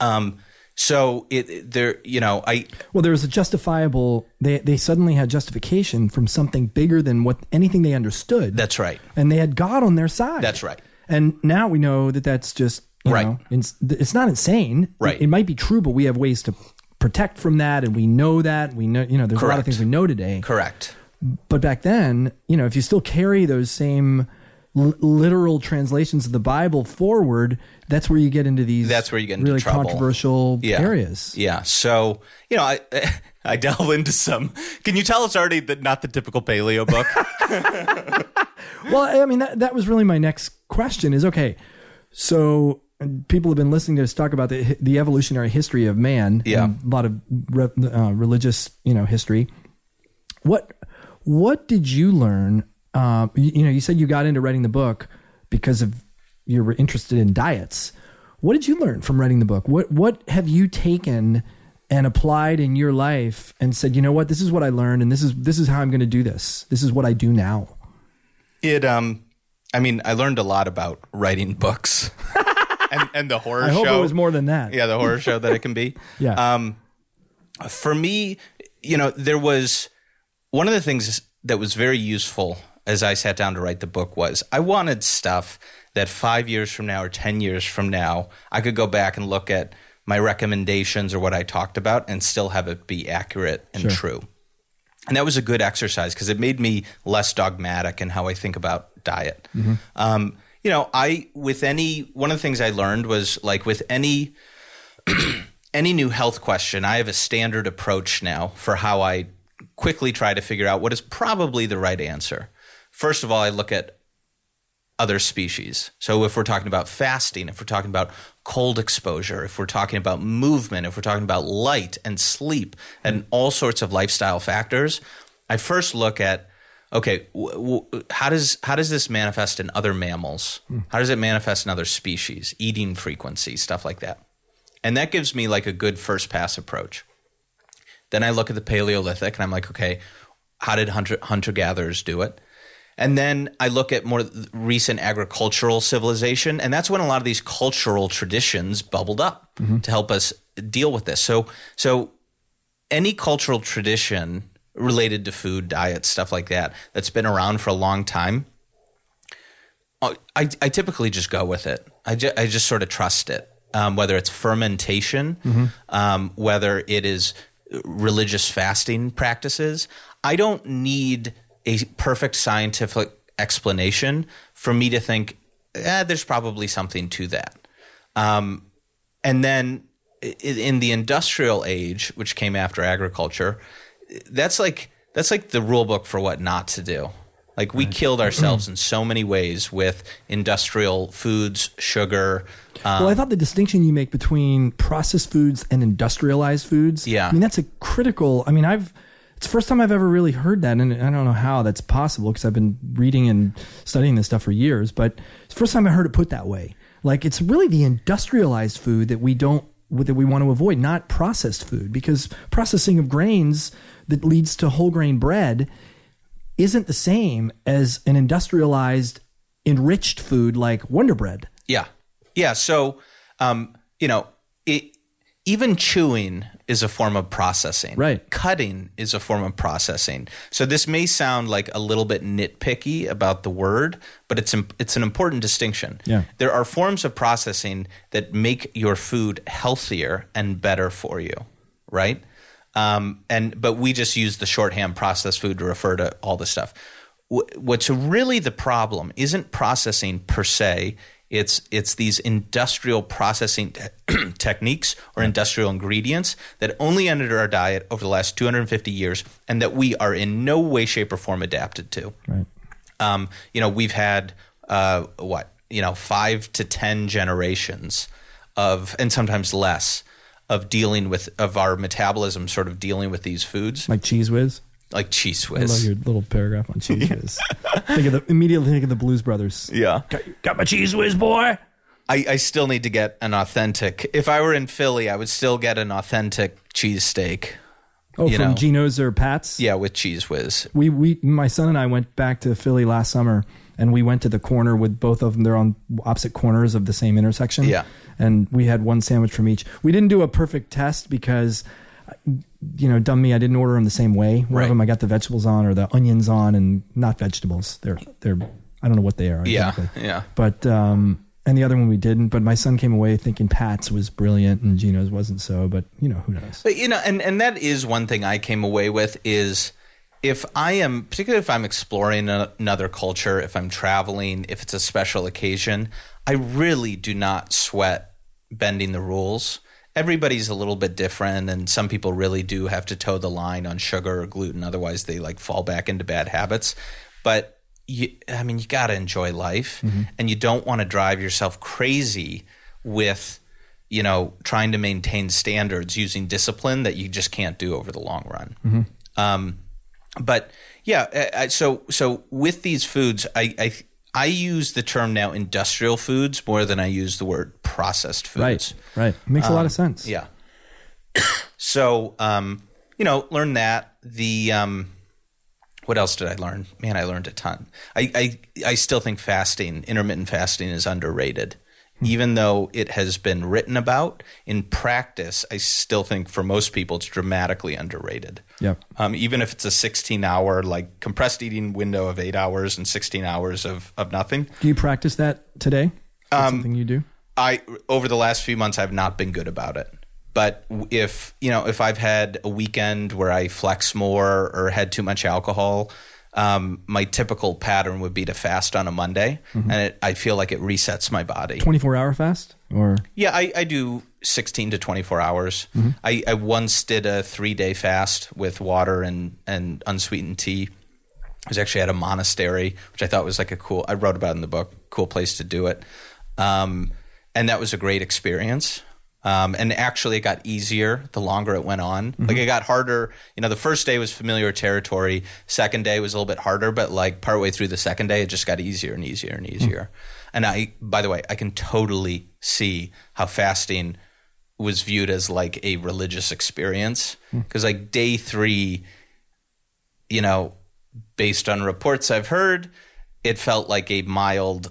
Um, so it, there, you know, I Well, there was a justifiable. They they suddenly had justification from something bigger than what anything they understood. that's right. and they had God on their side. That's right. And now we know that that's just you Right. know, it's, it's not insane. Right. It, it might be true, but we have ways to protect from that, and we know that we know. You know, there's a lot of things we know today. Correct. But back then, you know, if you still carry those same l- literal translations of the Bible forward, that's where you get into these. That's where you get into really trouble. controversial Yeah. areas. Yeah. So you know, I I delve into some. Can you tell it's already the, not the typical paleo book? Well, I mean, that, that was really my next question is okay, so people have been listening to us talk about the, the evolutionary history of man. Yeah. A lot of re, uh, religious, you know, history. What, what did you learn? Uh, you, you know, you said you got into writing the book because of you were interested in diets. What did you learn from writing the book? What, what have you taken and applied in your life and said, you know what, this is what I learned and this is, this is how I'm going to do this. This is what I do now. It um, I mean, I learned a lot about writing books and and the horror I hope show. it was more than that. yeah, the horror show that it can be. Yeah. Um, for me, you know, there was one of the things that was very useful as I sat down to write the book was I wanted stuff that five years from now or 10 years from now, I could go back and look at my recommendations or what I talked about and still have it be accurate and Sure. true. And that was a good exercise because it made me less dogmatic in how I think about diet. Um, you know, I with any one of the things I learned was like with any any new health question, I have a standard approach now for how I quickly try to figure out what is probably the right answer. First of all, I look at other species. So if we're talking about fasting, if we're talking about cold exposure, if we're talking about movement, if we're talking about light and sleep and all sorts of lifestyle factors, I first look at okay, w- w- how does how does this manifest in other mammals? Hmm. How does it manifest in other species? Eating frequency, stuff like that. And that gives me like a good first pass approach. Then I look at the Paleolithic and I'm like, okay, how did hunter hunter gatherers do it? And then I look at more recent agricultural civilization, and that's when a lot of these cultural traditions bubbled up to help us deal with this. So, so any cultural tradition related to food, diet, stuff like that, that's been around for a long time, uh, I, I typically just go with it. I, ju- I just sort of trust it. Um, whether it's fermentation, um, whether it is religious fasting practices, I don't need a perfect scientific explanation for me to think, eh, there's probably something to that. Um, and then in the industrial age, which came after agriculture, that's like that's like the rule book for what not to do. Like we killed ourselves in so many ways with industrial foods, sugar. Um, Well, I thought the distinction you make between processed foods and industrialized foods. Yeah. I mean, that's a critical. I mean, I've. It's the first time I've ever really heard that, and I don't know how that's possible because I've been reading and studying this stuff for years. But it's the first time I heard it put that way. Like it's really the industrialized food that we don't that we want to avoid, not processed food, because processing of grains that leads to whole grain bread isn't the same as an industrialized enriched food like Wonder Bread. Yeah. Yeah. So, um, you know, it, even chewing is a form of processing. Right. Cutting is a form of processing. So this may sound like a little bit nitpicky about the word, but it's it's an important distinction. Yeah. There are forms of processing that make your food healthier and better for you, right? Um, and but we just use the shorthand processed food to refer to all this stuff. What's really the problem isn't processing per se. It's it's these industrial processing te- techniques or industrial ingredients that only entered our diet over the last 250 years, and that we are in no way, shape, or form adapted to. Right. Um, you know, we've had uh, what you know five to ten generations of, and sometimes less, of dealing with of our metabolism, sort of dealing with these foods, Like Cheez Whiz. like Cheez Whiz. I love your little paragraph on Cheez Whiz. think of the immediately think of the Blues Brothers. Yeah. Got, got my Cheez Whiz, boy. I, I still need to get an authentic. If I were in Philly, I would still get an authentic cheesesteak. Oh, from know. Geno's or Pat's. Yeah, with Cheez Whiz. we we my son and I went back to Philly last summer and we went to the corner with both of them. They're on opposite corners of the same intersection. Yeah. And we had one sandwich from each. We didn't do a perfect test because, you know, dumb me, I didn't order them the same way. One Right. of them I got the vegetables on or the onions on, and not vegetables. They're they're I don't know what they are. Yeah, Exactly. yeah. Yeah. But um, and the other one we didn't. But my son came away thinking Pat's was brilliant and Geno's wasn't so. But you know who knows? But you know, and and that is one thing I came away with is if I am particularly if I'm exploring another culture, if I'm traveling, if it's a special occasion, I really do not sweat bending the rules. Everybody's a little bit different, and some people really do have to toe the line on sugar or gluten. Otherwise, they like fall back into bad habits. But you, I mean, you got to enjoy life, mm-hmm. and you don't want to drive yourself crazy with you know, trying to maintain standards using discipline that you just can't do over the long run. Mm-hmm. Um, but yeah, I, I- so so with these foods, I, I I use the term now industrial foods more than I use the word processed foods. Right. Right. Makes a lot of sense. Yeah. so, um, you know, learn that. The um, what else did I learn? Man, I learned a ton. I I, I still think fasting, intermittent fasting, is underrated. Even though it has been written about in practice, I still think for most people it's dramatically underrated. Yep. Um, even if it's a 16 hour, like compressed eating window of eight hours and 16 hours of, of nothing, Do you practice that today? Um, something you do? I over the last few months I've not been good about it. But if you know if I've had a weekend where I flex more or had too much alcohol, um, my typical pattern would be to fast on a Monday, and it, I feel like it resets my body. 24 hour fast or Yeah, I, I do 16 to 24 hours. I, I once did a three day fast with water and, and unsweetened tea. I was actually at a monastery, which I thought was like a cool, I wrote about it in the book, cool place to do it. Um, and that was a great experience. Um, and actually, it got easier the longer it went on. Like mm-hmm. it got harder. You know, the first day was familiar territory. Second day was a little bit harder, but like partway through the second day, it just got easier and easier and mm-hmm. easier. And I, by the way, I can totally see how fasting was viewed as like a religious experience hmm. because like day three, you know, based on reports I've heard, it felt like a mild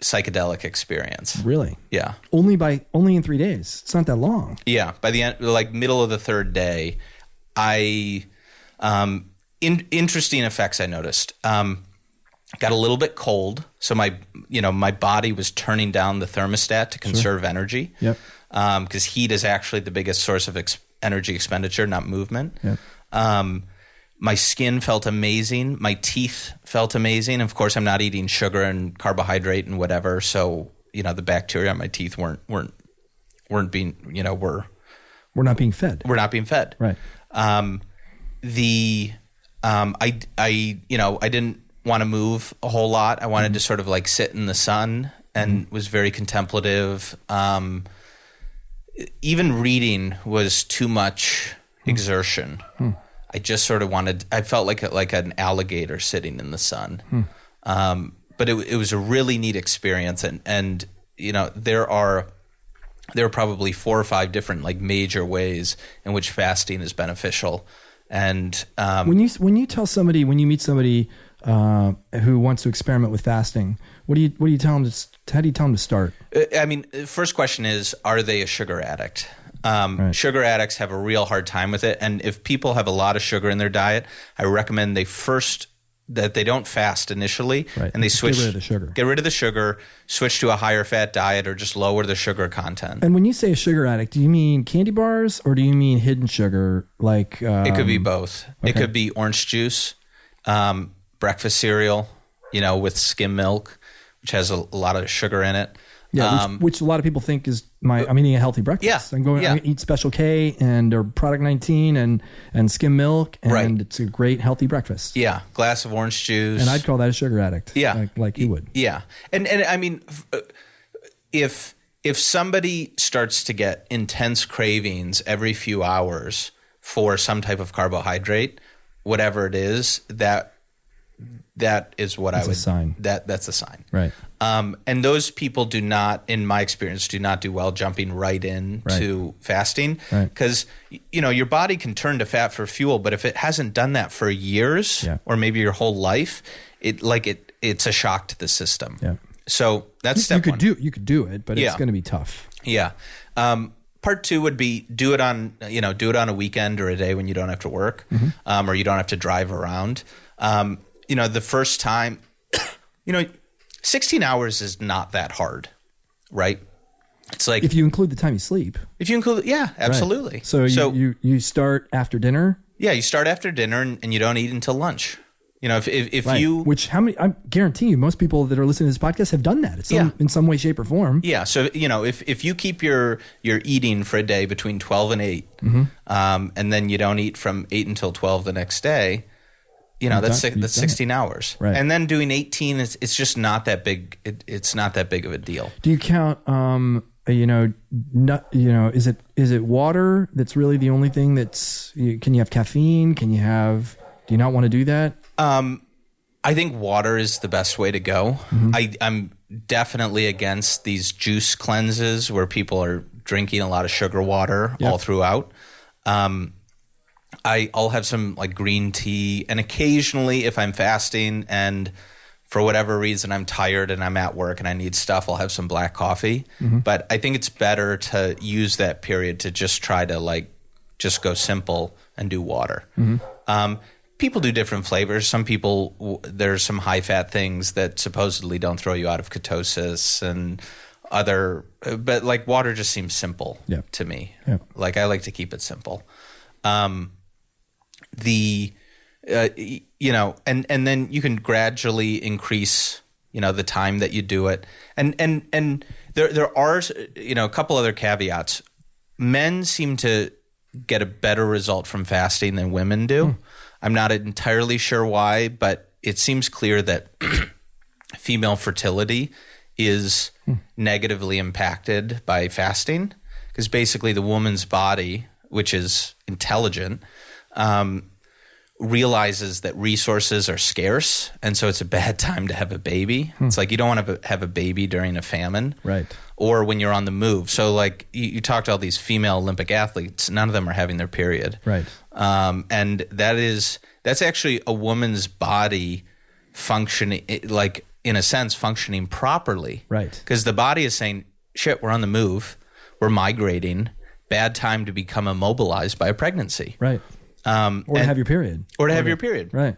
psychedelic experience. really Yeah. only by only in three days? It's not that long. Yeah, by the end, like middle of the third day, I um, in, interesting effects I noticed. Um, got a little bit cold, so my you know my body was turning down the thermostat to conserve energy. Yep. Because heat is actually the biggest source of ex- energy expenditure, not movement. Yep. Um, my skin felt amazing. My teeth felt amazing. Of course, I'm not eating sugar and carbohydrate and whatever, so you know the bacteria on my teeth weren't weren't weren't being you know were We're not being fed. We're not being fed. Right. Um, the um, I I you know I didn't want to move a whole lot. I wanted to sort of like sit in the sun and was very contemplative. Um, even reading was too much exertion. I just sort of wanted. I felt like a, like an alligator sitting in the sun. Um, but it, it was a really neat experience, and and you know there are there are probably four or five different like major ways in which fasting is beneficial and um, when you when you tell somebody when you meet somebody uh, who wants to experiment with fasting, what do you what do you tell them? To, how do you tell them to start? Uh, I mean, uh, first question is, are they a sugar addict? Um, Right. Sugar addicts have a real hard time with it, and if people have a lot of sugar in their diet, I recommend they first that they don't fast initially, Right. and they switch get rid of the sugar. get rid of the sugar, switch to a higher fat diet, or just lower the sugar content. And when you say a sugar addict, do you mean candy bars or do you mean hidden sugar? Like um, It could be both. It could be orange juice, um, breakfast cereal, you know, with skim milk, which has a, a lot of sugar in it. Yeah, which, Um, which a lot of people think is my I'm eating a healthy breakfast. Yeah, I'm going yeah. I eat Special K and or Product 19 and and skim milk and Right. it's a great healthy breakfast. yeah, glass of orange juice. And I'd call that a sugar addict. Yeah, like, like you would. Yeah, and and I mean, uh, if if somebody starts to get intense cravings every few hours for some type of carbohydrate, whatever it is, that that is what That's I a would sign. That that's a sign. Right. Um, and those people do not, in my experience, do not do well jumping right in Right. to fasting Right. because you know your body can turn to fat for fuel, but if it hasn't done that for years Yeah. or maybe your whole life, it like it it's a shock to the system. Yeah. So that's You, step you could one. do you could do it, but it's going to be tough. Yeah. Um, part two would be do it on you know do it on a weekend or a day when you don't have to work Mm-hmm. um, or you don't have to drive around. Um, you know, the first time, you know, sixteen hours is not that hard, right? It's like If you include the time you sleep. if you include, yeah, absolutely. Right. So, you, you you start after dinner. yeah, you start after dinner and, and you don't eat until lunch. You know, if if, if Right. you Which how many? I guarantee you, most people that are listening to this podcast have done that in some, Yeah. in some way, shape, or form. Yeah, so you know, if if you keep your your eating for a day between twelve and 8 Mm-hmm. um, and then you don't eat from eight until twelve the next day, you know that's done- six, that's you've done it. sixteen hours. Right. And then doing eighteen is it's just not that big. It, it's not that big of a deal. Do you count? Um, you know, not, you know, is it is it water that's really the only thing that's? You, can you have caffeine? Can you have? Do you not want to do that? Um, I think water is the best way to go. Mm-hmm. I, I'm definitely against these juice cleanses where people are drinking a lot of sugar water all throughout. Um, I, I'll have some like green tea, and occasionally, if I'm fasting and for whatever reason I'm tired and I'm at work and I need stuff, I'll have some black coffee. But I think it's better to use that period to just try to like just go simple and do water. Um, people do different flavors. Some people, there's some high fat things that supposedly don't throw you out of ketosis and other, but like water just seems simple Yeah. to me. Yeah. Like I like to keep it simple. Um, the, uh, you know, and, and then you can gradually increase, you know, the time that you do it. And, and, and there, there are, you know, a couple other caveats. Men seem to get a better result from fasting than women do. I'm not entirely sure why, but it seems clear that female fertility is negatively impacted by fasting because basically the woman's body, which is intelligent, um, realizes that resources are scarce, and so it's a bad time to have a baby. It's like you don't want to have a- baby during a famine, Right. Or when you're on the move. So, like you, you talk to all these female Olympic athletes, none of them are having their period, Right. um, and that is that's actually a woman's body functioning like in a sense functioning properly Right. because the body is saying shit we're on the move we're migrating bad time to become immobilized by a pregnancy Right. Um, Or to and- have your period. or to have your period Right.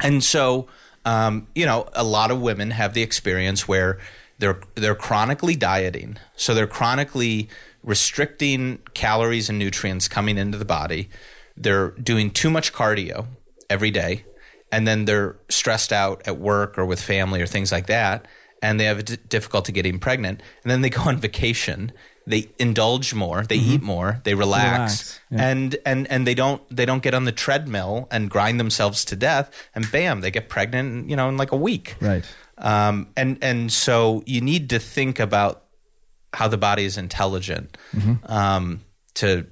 and so, um, you know, a lot of women have the experience where they're they're chronically dieting, so they're chronically restricting calories and nutrients coming into the body. They're doing too much cardio every day, and then they're stressed out at work or with family or things like that, and they have difficulty getting pregnant. And then they go on vacation. They indulge more. They eat more. They relax, Relax, yeah. and and and they don't they don't get on the treadmill and grind themselves to death and bam they get pregnant you know in like a week Right. um, and and so you need to think about how the body is intelligent um, to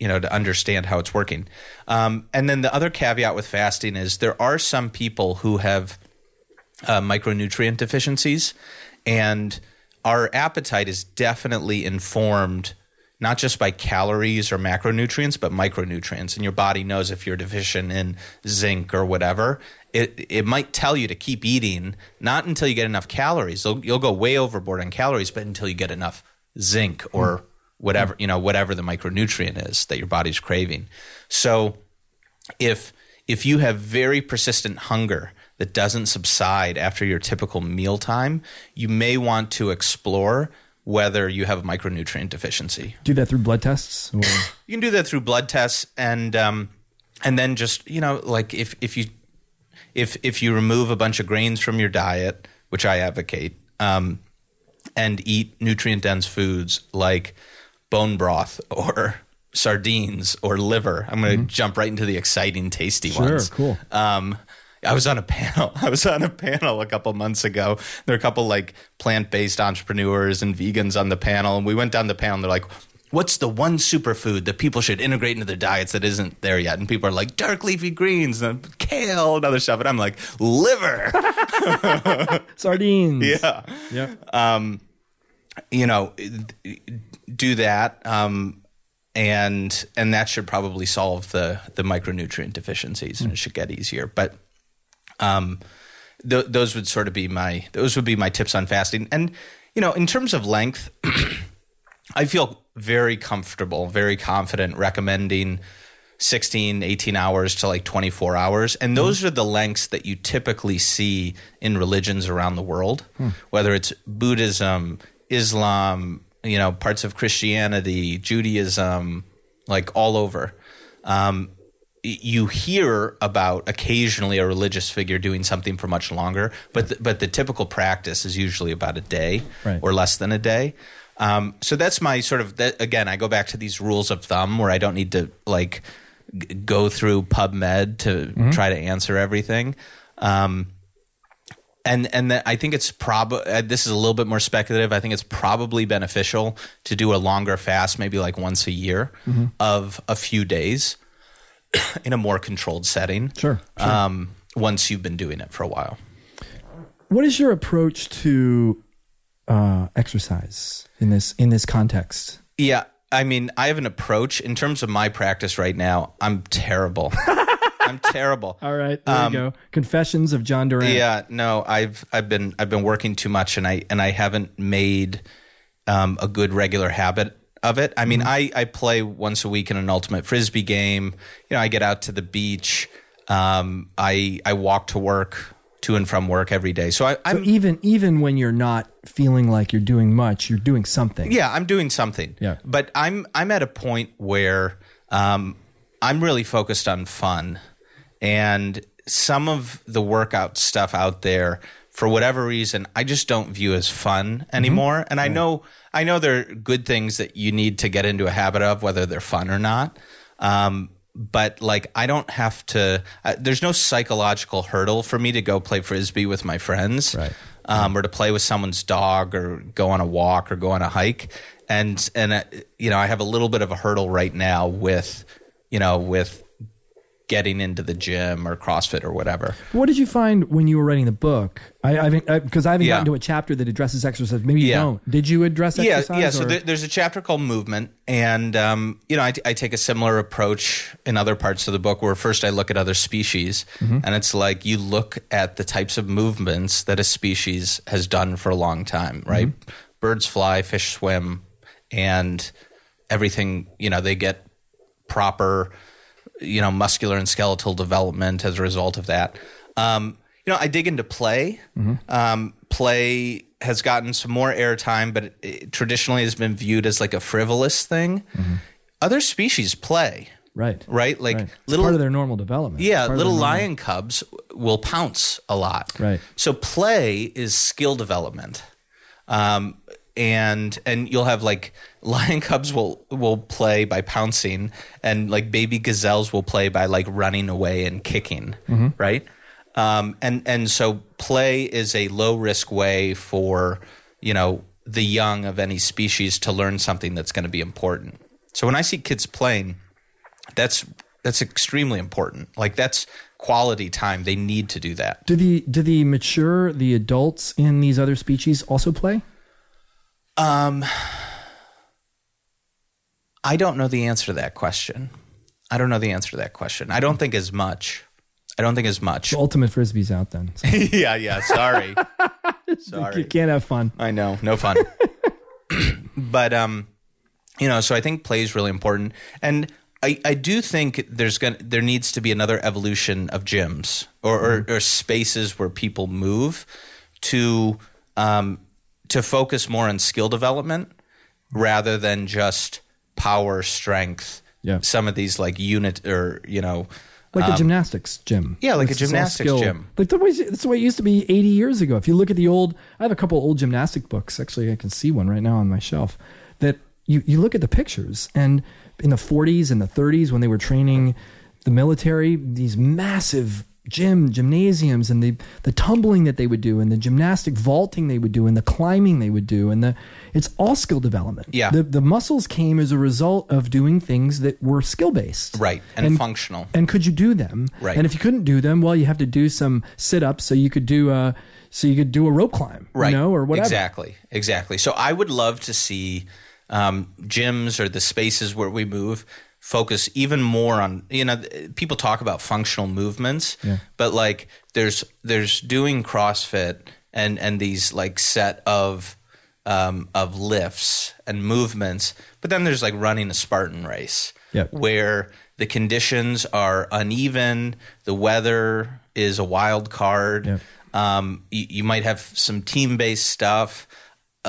you know to understand how it's working um, and then the other caveat with fasting is there are some people who have uh, micronutrient deficiencies and our appetite is definitely informed not just by calories or macronutrients, but micronutrients. And your body knows if you're deficient in zinc or whatever. It, it might tell you to keep eating, not until you get enough calories. You'll, you'll go way overboard on calories, but until you get enough zinc or hmm. whatever, you know, whatever the micronutrient is that your body's craving. So if if you have very persistent hunger that doesn't subside after your typical mealtime, you may want to explore whether you have a micronutrient deficiency. Do that through blood tests? Or? You can do that through blood tests and um, and then just you know like if if you if if you remove a bunch of grains from your diet, which I advocate, um, and eat nutrient dense foods like bone broth or sardines or liver. I'm going to jump right into the exciting, tasty ones. Sure, cool. Um, I was on a panel. I was on a panel a couple months ago. There were a couple like plant based entrepreneurs and vegans on the panel, and we went down the panel. and They're like, "What's the one superfood that people should integrate into their diets that isn't there yet?" And people are like, "Dark leafy greens, and kale, and other stuff." And I'm like, "Liver." Sardines. yeah. Yep. um, you know, do that, um, and and that should probably solve the the micronutrient deficiencies, and it should get easier. But um, th- those would sort of be my those would be my tips on fasting. And you know, in terms of length, I feel very comfortable, very confident recommending 16, 18 hours to like 24 hours. And those are the lengths that you typically see in religions around the world, whether it's Buddhism, Islam, you know, parts of Christianity, Judaism, like all over. Um, you hear about occasionally a religious figure doing something for much longer, but the, but the typical practice is usually about a day Right. or less than a day. Um, so that's my sort of that, again. I go back to these rules of thumb where I don't need to like g- go through PubMed to try to answer everything. Um, and and that I think it's probably this is a little bit more speculative. I think it's probably beneficial to do a longer fast, maybe like once a year, of a few days in a more controlled setting. Sure, sure. Um, once you've been doing it for a while. What is your approach to uh, exercise in this in this context? Yeah, I mean, I have an approach in terms of my practice right now. I'm terrible. I'm terrible. All right, there you go. Confessions of John Durant. Um, Yeah, no, I've I've been I've been working too much, and I and I haven't made um, a good regular habit of it. I mean, I I play once a week in an ultimate frisbee game. You know, I get out to the beach. Um, I I walk to work, to and from work every day. So I, So I'm even even when you're not feeling like you're doing much, you're doing something. yeah, I'm doing something. Yeah. but I'm I'm at a point where um, I'm really focused on fun, and some of the workout stuff out there, for whatever reason, I just don't view as fun anymore. And I know I know there are good things that you need to get into a habit of, whether they're fun or not. Um, but like I don't have to. Uh, there's no psychological hurdle for me to go play frisbee with my friends Right. um, or to play with someone's dog or go on a walk or go on a hike. And and uh, you know, I have a little bit of a hurdle right now with you know with getting into the gym or CrossFit or whatever. What did you find when you were writing the book? I, I haven't because I haven't Yeah. gotten to a chapter that addresses exercise. Maybe you Yeah. don't. Did you address Yeah, exercise? yeah. So or- there, there's a chapter called movement, and um, you know, I take a similar approach in other parts of the book, where first I look at other species, and it's like you look at the types of movements that a species has done for a long time, right? Birds fly, fish swim, and everything. You know, they get proper, you know, muscular and skeletal development as a result of that. Um, you know, I dig into play. Um, play has gotten some more airtime, but it, it traditionally has been viewed as like a frivolous thing. Other species play, right, right? Like right. It's little part of their normal development. yeah, little their normal- lion cubs will pounce a lot. Right. So play is skill development. Um, and and you'll have like lion cubs will will play by pouncing and like baby gazelles will play by like running away and kicking, right? Um, and and so play is a low risk way for, you know, the young of any species to learn something that's going to be important. So when I see kids playing, that's that's extremely important. Like that's quality time. They need to do that. Do the do the mature the adults in these other species also play? Um, I don't know the answer to that question. I don't know the answer to that question. I don't think as much. I don't think as much. The ultimate frisbee's out then. So yeah, yeah. Sorry, you sorry. can't have fun. I know, no fun. but um, you know, so I think play is really important, and I, I do think there's gonna there needs to be another evolution of gyms or or, or spaces where people move to um to focus more on skill development rather than just power strength. Yeah. Some of these like unit or you know Like a gymnastics gym. Um, yeah, like a It's all gymnastics gym. Like the way, that's the way it used to be 80 years ago. If you look at the old, I have a couple old gymnastic books. Actually, I can see one right now on my shelf. That you, you look at the pictures, and in the 40s and the 30s, when they were training the military, these massive gym gymnasiums and the the tumbling that they would do and the gymnastic vaulting they would do and the climbing they would do and the it's all skill development. Yeah. The the muscles came as a result of doing things that were skill based. right and, functional. And could you do them? Right. And if you couldn't do them, well, you have to do some sit ups so you could do a so you could do a rope climb, right You know, or whatever. exactly exactly so i would love to see um, gyms or the spaces where we move focus even more on you know people talk about functional movements Yeah. but like there's there's doing crossfit and and these like set of um, of lifts and movements but then there's like running a spartan race Yep. where the conditions are uneven the weather is a wild card Yep. um, you, you might have some team based stuff.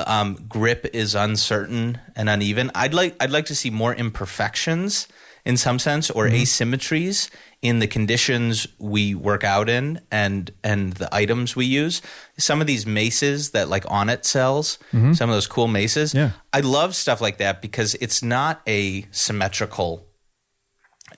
Um, grip is uncertain and uneven. I'd like I'd like to see more imperfections in some sense or asymmetries in the conditions we work out in and and the items we use. Some of these maces that like Onnit sells, some of those cool maces. Yeah. I love stuff like that because it's not a symmetrical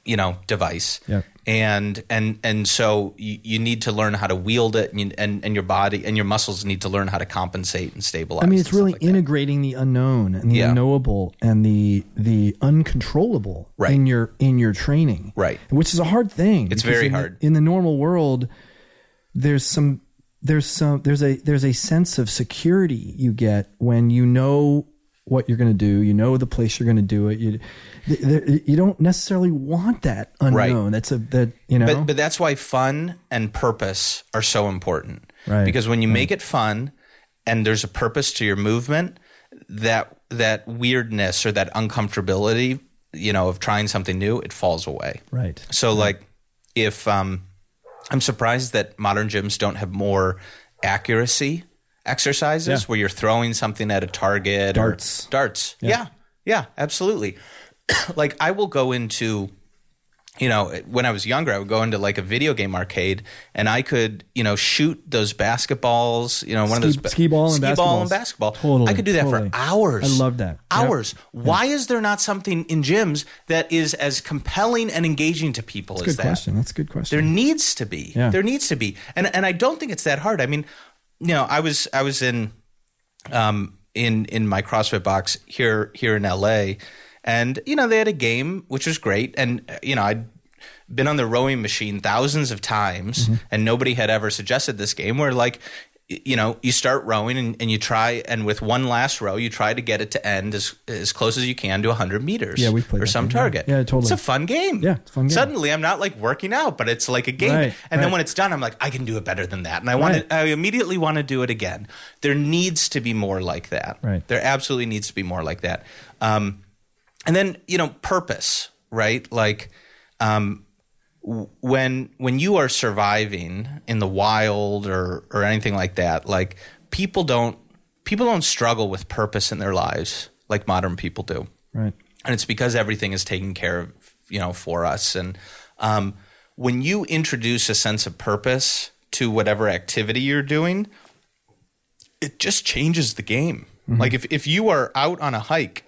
you know device Yep. and and and so you, you need to learn how to wield it and, you, and and your body and your muscles need to learn how to compensate and stabilize I mean, it's really like that. integrating the unknown and the Yeah. unknowable and the the uncontrollable Right. in your in your training, Right. Which is a hard thing. It's very in the- hard. in the normal world. There's some there's some there's a there's a sense of security you get when you know what you're going to do. You know the place you're going to do it. You you don't necessarily want that unknown. That's a that you know. but but that's why fun and purpose are so important Right. because when you make it fun and there's a purpose to your movement that that weirdness or that uncomfortability you know of trying something new it falls away right. So like if um I'm surprised that modern gyms don't have more accuracy exercises Yeah. where you're throwing something at a target Darts. darts. Yeah. Yeah, absolutely. like I will go into you know, when I was younger, I would go into like a video game arcade, and I could, you know, shoot those basketballs. You know, one of those ba- skee ball and skee ball and basketballs. basketball. Totally, I could do that totally. for hours. I love that. Yep. Hours. Why is there not something in gyms that is as compelling and engaging to people as Good that? question. That's a good question. There needs to be. Yeah. There needs to be. And and I don't think it's that hard. I mean, you know, I was I was in um in in my CrossFit box here here in LA and you know, they had a game which was great and uh, you know, I'd been on the rowing machine thousands of times Mm-hmm. and nobody had ever suggested this game where like you know you start rowing and, and you try and with one last row you try to get it to end as as close as you can to 100 meters Yeah, we've played or some game, target. Yeah, totally. it's a fun game. Yeah, it's a fun game. suddenly i'm not like working out but it's like a game. Right, and then when it's done i'm like i can do it better than that. And i want Right. to i immediately want to do it again. There needs to be more like that. Right. there absolutely needs to be more like that. Um, and then you know purpose right? Like um, when when you are surviving in the wild or or anything like that like people don't people don't struggle with purpose in their lives like modern people do. Right. and it's because everything is taken care of you know for us. And um, when you introduce a sense of purpose to whatever activity you're doing it just changes the game. Like if, if you are out on a hike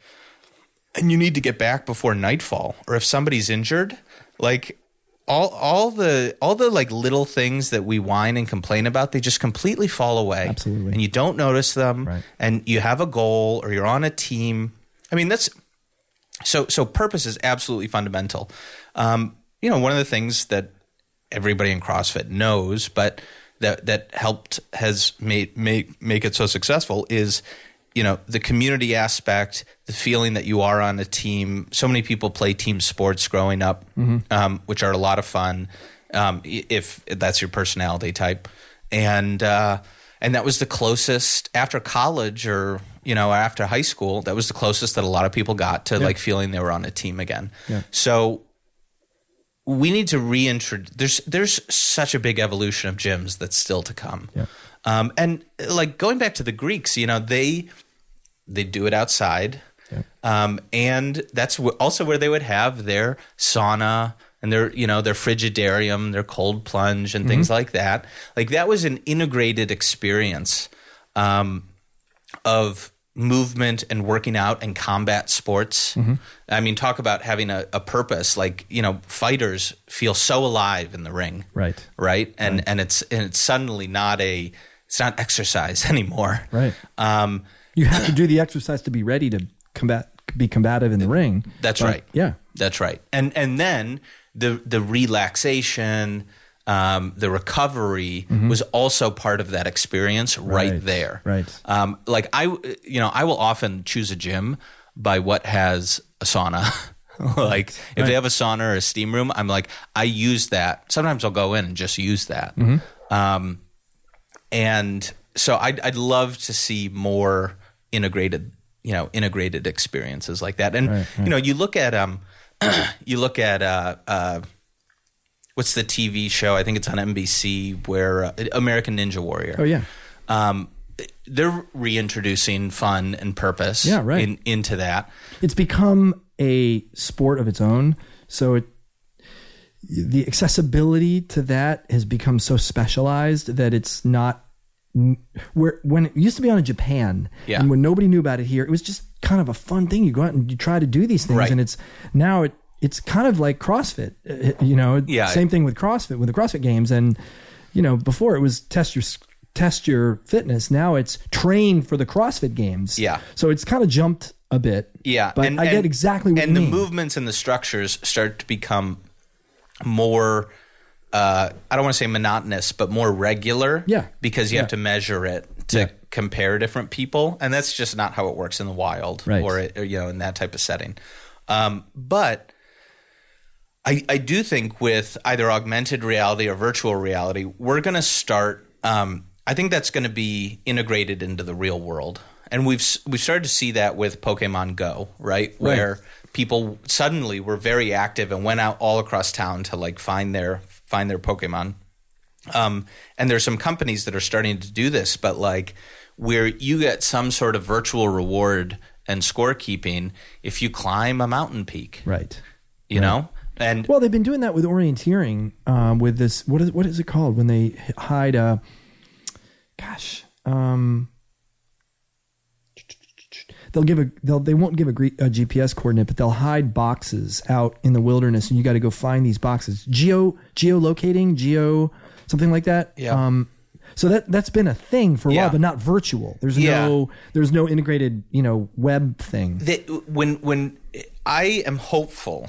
and you need to get back before nightfall or if somebody's injured like all all the all the like little things that we whine and complain about they just completely fall away Absolutely. and you don't notice them Right. and you have a goal or you're on a team i mean that's so so purpose is absolutely fundamental um, you know one of the things that everybody in crossfit knows but that that helped has made make make it so successful is you know the community aspect, the feeling that you are on a team. So many people play team sports growing up, um, which are a lot of fun um, if that's your personality type, and uh, and that was the closest after college or you know after high school. That was the closest that a lot of people got to like feeling they were on a team again. Yeah. So we need to reintroduce. There's there's such a big evolution of gyms that's still to come. Yeah. Um, and like going back to the Greeks, you know, they they do it outside, Yeah. um, and that's wh- also where they would have their sauna and their you know their frigidarium, their cold plunge, and things like that. Like that was an integrated experience um, of movement and working out and combat sports. I mean, talk about having a, a purpose. Like you know, fighters feel so alive in the ring Right. right? And and it's and it's suddenly not a it's not exercise anymore, Right. Um, You have to do the exercise to be ready to combat, be combative in the ring. That's But, right. Yeah. that's right. And and then the the relaxation, um, the recovery was also part of that experience right, Right. there. Right. Um, like I, you know, I will often choose a gym by what has a sauna. like if they have a sauna or a steam room, I'm like I use that. Sometimes I'll go in and just use that. Um, and so I'd, I'd love to see more integrated you know integrated experiences like that and you know you look at um you look at uh uh what's the tv show i think it's on nbc where uh, american ninja warrior Oh yeah. um they're reintroducing fun and purpose Yeah, right. in, into that It's become a sport of its own. So it, the accessibility to that has become so specialized that it's not where when it used to be on in Japan Yeah. and when nobody knew about it here, it was just kind of a fun thing. You go out and you try to do these things, Right. and it's now it it's kind of like CrossFit. uh, You know, Yeah. same thing with CrossFit with the CrossFit games, and you know before it was test your test your fitness. Now it's train for the CrossFit games. Yeah. so it's kind of jumped a bit. Yeah, but I get exactly what and the mean. movements and the structures start to become more. Uh, I don't want to say monotonous, but more regular. Yeah. because you Yeah. have to measure it to Yeah. compare different people, and that's just not how it works in the wild, Right. or, it, or you know, in that type of setting. Um, but I, I do think with either augmented reality or virtual reality, we're going to start. Um, I think that's going to be integrated into the real world, and we've we've started to see that with Pokemon Go, right? Where people suddenly were very active and went out all across town to like find their find their Pokemon. Um, and there's some companies that are starting to do this, but like where you get some sort of virtual reward and scorekeeping if you climb a mountain peak, right. you know. And Well, they've been doing that with orienteering. Um, with this, what is what is it called when they hide a? Gosh, um, they'll give a they'll they won't give a, a GPS coordinate, but they'll hide boxes out in the wilderness, and you got to go find these boxes. Geo geolocating, geo something like that. Yeah. Um, so that that's been a thing for a Yeah. while, but not virtual. There's Yeah. no there's no integrated you know web thing. that when when I am hopeful,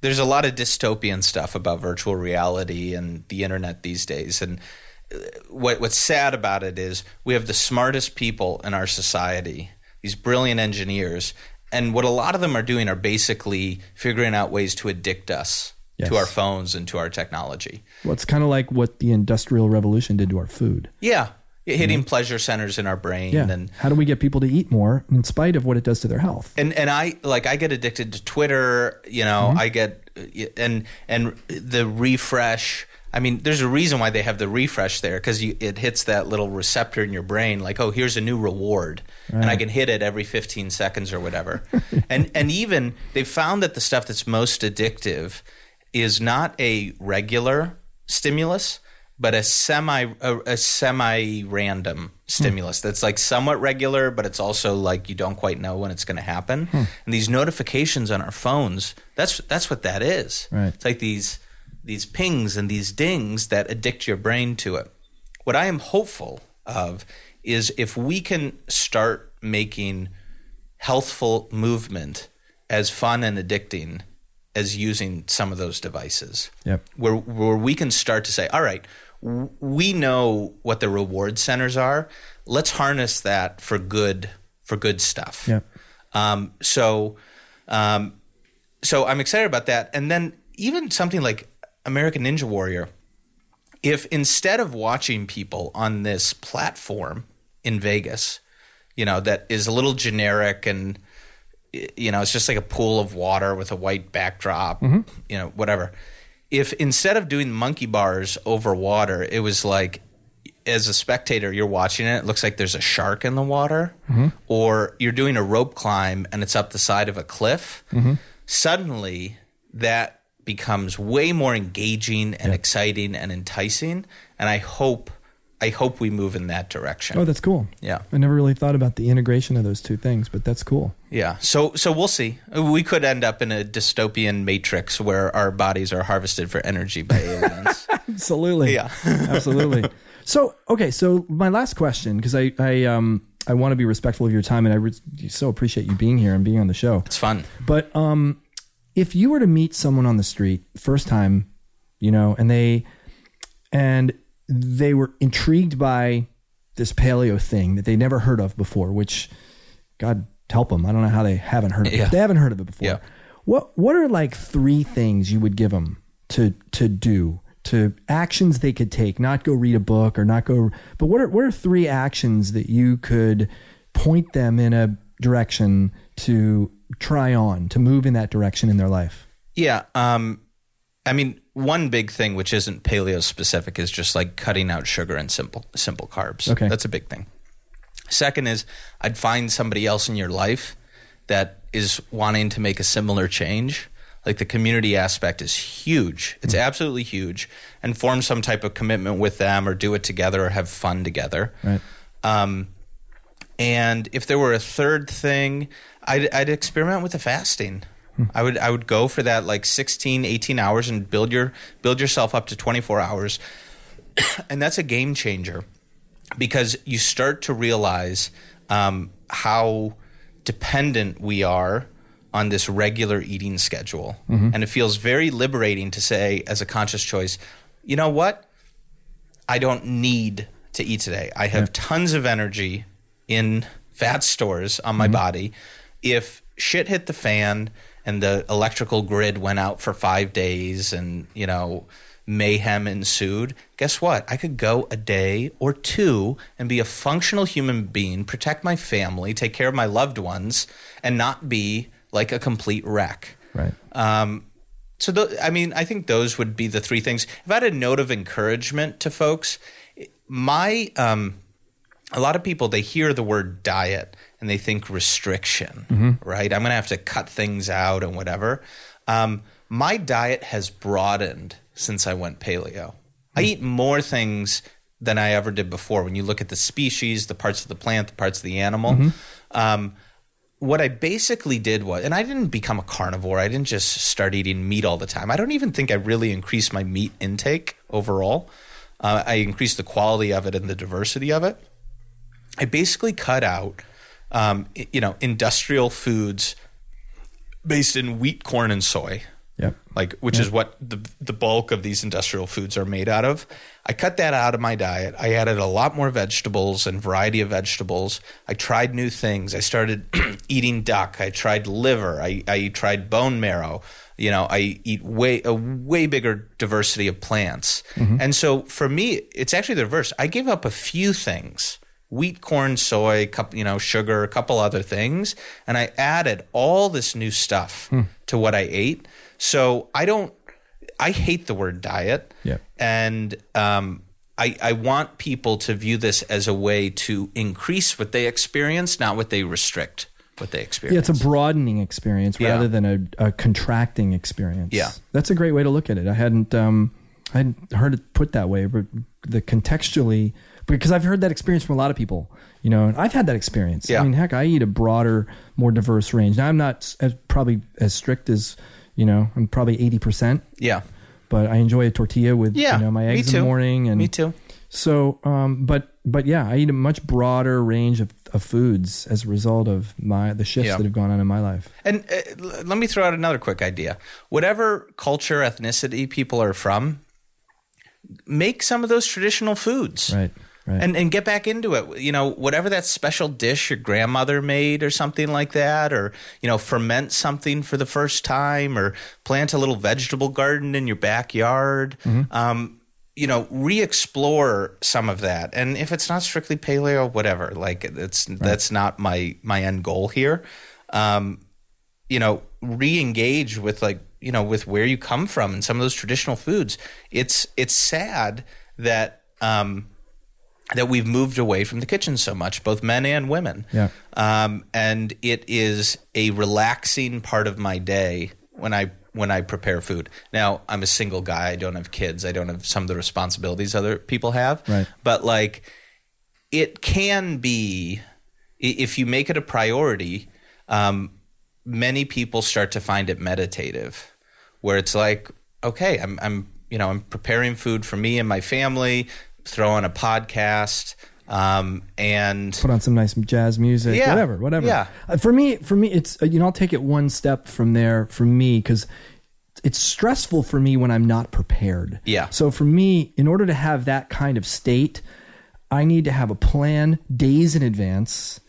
there's a lot of dystopian stuff about virtual reality and the internet these days, and uh, what what's sad about it is we have the smartest people in our society, these brilliant engineers, and what a lot of them are doing are basically figuring out ways to addict us Yes. to our phones and to our technology. Well, it's kind of like what the industrial revolution did to our food. Yeah, hitting mm-hmm. pleasure centers in our brain Yeah. and How do we get people to eat more in spite of what it does to their health? and and I like I get addicted to Twitter. You know, mm-hmm. I get and and the refresh. I mean, there's a reason why they have the refresh there because it hits that little receptor in your brain, like, oh, here's a new reward, and I can hit it every 15 seconds or whatever. and and even they found that the stuff that's most addictive is not a regular stimulus, but a semi a, a semi random hmm. stimulus that's like somewhat regular, but it's also like you don't quite know when it's going to happen. Hmm. And these notifications on our phones, that's that's what that is. Right. It's like these these pings and these dings that addict your brain to it. What I am hopeful of is if we can start making healthful movement as fun and addicting as using some of those devices. Yep. Where where we can start to say, all right, we know what the reward centers are. Let's harness that for good for good stuff. Yeah. Um, so, um, so I'm excited about that. And then even something like American Ninja Warrior, if instead of watching people on this platform in Vegas, you know, that is a little generic and you know, it's just like a pool of water with a white backdrop, mm-hmm. you know, whatever. If instead of doing monkey bars over water, it was like as a spectator, you're watching it, it looks like there's a shark in the water, mm-hmm. or you're doing a rope climb and it's up the side of a cliff. Mm-hmm. Suddenly, that becomes way more engaging and exciting and enticing. And I hope, I hope we move in that direction. Oh, that's cool. Yeah. I never really thought about the integration of those two things, but that's cool. Yeah. So so we'll see. We could end up in a dystopian matrix where our bodies are harvested for energy by aliens. Absolutely. Yeah. Absolutely. So, okay. So my last question, because I, I, um, I want to be respectful of your time and I re- so appreciate you being here and being on the show. it's fun. But um, if you were to meet someone on the street first time, you know, and they and they were intrigued by this paleo thing that they never heard of before, which God help them. I don't know how they haven't heard of it. Yeah. They haven't heard of it before. Yeah. What What are like three things you would give them to to do? To actions they could take, not go read a book or not go. But what are what are three actions that you could point them in a direction to try on to move in that direction in their life? Yeah. Um, I mean, one big thing which isn't paleo specific is just like cutting out sugar and simple simple carbs. Okay. That's a big thing. Second is I'd find somebody else in your life that is wanting to make a similar change. Like the community aspect is huge. It's absolutely huge. And form some type of commitment with them or do it together or have fun together. Right. Um, and if there were a third thing, I'd, I'd experiment with the fasting. I would I would go for that like 16, 18 hours and build your build yourself up to 24 hours. and that's a game changer because you start to realize um, how dependent we are on this regular eating schedule. And it feels very liberating to say, as a conscious choice, you know what? I don't need to eat today. I have tons of energy in fat stores on my body. If shit hit the fan and the electrical grid went out for five days and, you know, mayhem ensued, guess what? I could go a day or two and be a functional human being, protect my family, take care of my loved ones, and not be like a complete wreck. Right. Um, so, th- I mean, I think those would be the three things. If I had a note of encouragement to folks, my um, a lot of people they hear the word diet and they think restriction, right? I'm going to have to cut things out and whatever. Um, my diet has broadened since I went paleo. I eat more things than I ever did before. When you look at the species, the parts of the plant, the parts of the animal. Um, what I basically did was, and I didn't become a carnivore. I didn't just start eating meat all the time. I don't even think I really increased my meat intake overall. Uh, I increased the quality of it and the diversity of it. I basically cut out, um, you know, industrial foods based in wheat, corn, and soy Yep. like which is what the the bulk of these industrial foods are made out of. I cut that out of my diet. I added a lot more vegetables and variety of vegetables. I tried new things. I started eating duck. I tried liver. I, I tried bone marrow. You know, I eat way a way bigger diversity of plants. And so for me, it's actually the reverse. I gave up a few things wheat, corn, soy, cup, you know, sugar, a couple other things, and I added all this new stuff to what I ate. So I don't. I hate the word diet. Yeah. And um, I, I want people to view this as a way to increase what they experience, not what they restrict what they experience. Yeah, it's a broadening experience Yeah. rather than a, a contracting experience. Yeah. that's a great way to look at it. I hadn't um, I hadn't heard it put that way, but the contextually because I've heard that experience from a lot of people. You know, and I've had that experience. Yeah. I mean, heck, I eat a broader, more diverse range. Now I'm not as, probably as strict as you know. I'm probably eighty percent, yeah. but I enjoy a tortilla with Yeah. you know my eggs in the morning and me too. so, um, but but yeah, I eat a much broader range of, of foods as a result of my the shifts Yeah. that have gone on in my life. And uh, let me throw out another quick idea. Whatever culture, ethnicity people are from, make some of those traditional foods. Right. Right. And and get back into it. You know, whatever that special dish your grandmother made or something like that, or you know, ferment something for the first time, or plant a little vegetable garden in your backyard. Um, you know, re-explore some of that. And if it's not strictly paleo, whatever. Like it's that's not my my end goal here. Um, you know, re-engage with like you know with where you come from and some of those traditional foods. It's it's sad that um, that we've moved away from the kitchen so much, both men and women. Yeah. Um, and it is a relaxing part of my day when I when I prepare food. Now I'm a single guy. I don't have kids. I don't have some of the responsibilities other people have. Right. But like, it can be if you make it a priority. Um, many people start to find it meditative, where it's like, okay, I'm, I'm, you know, I'm preparing food for me and my family, throw on a podcast, um, and put on some nice jazz music, Yeah. whatever, whatever. Yeah. Uh, for me, for me, it's uh, you know I'll take it one step from there. For me, because it's stressful for me when I'm not prepared. Yeah. So for me, in order to have that kind of state, I need to have a plan days in advance.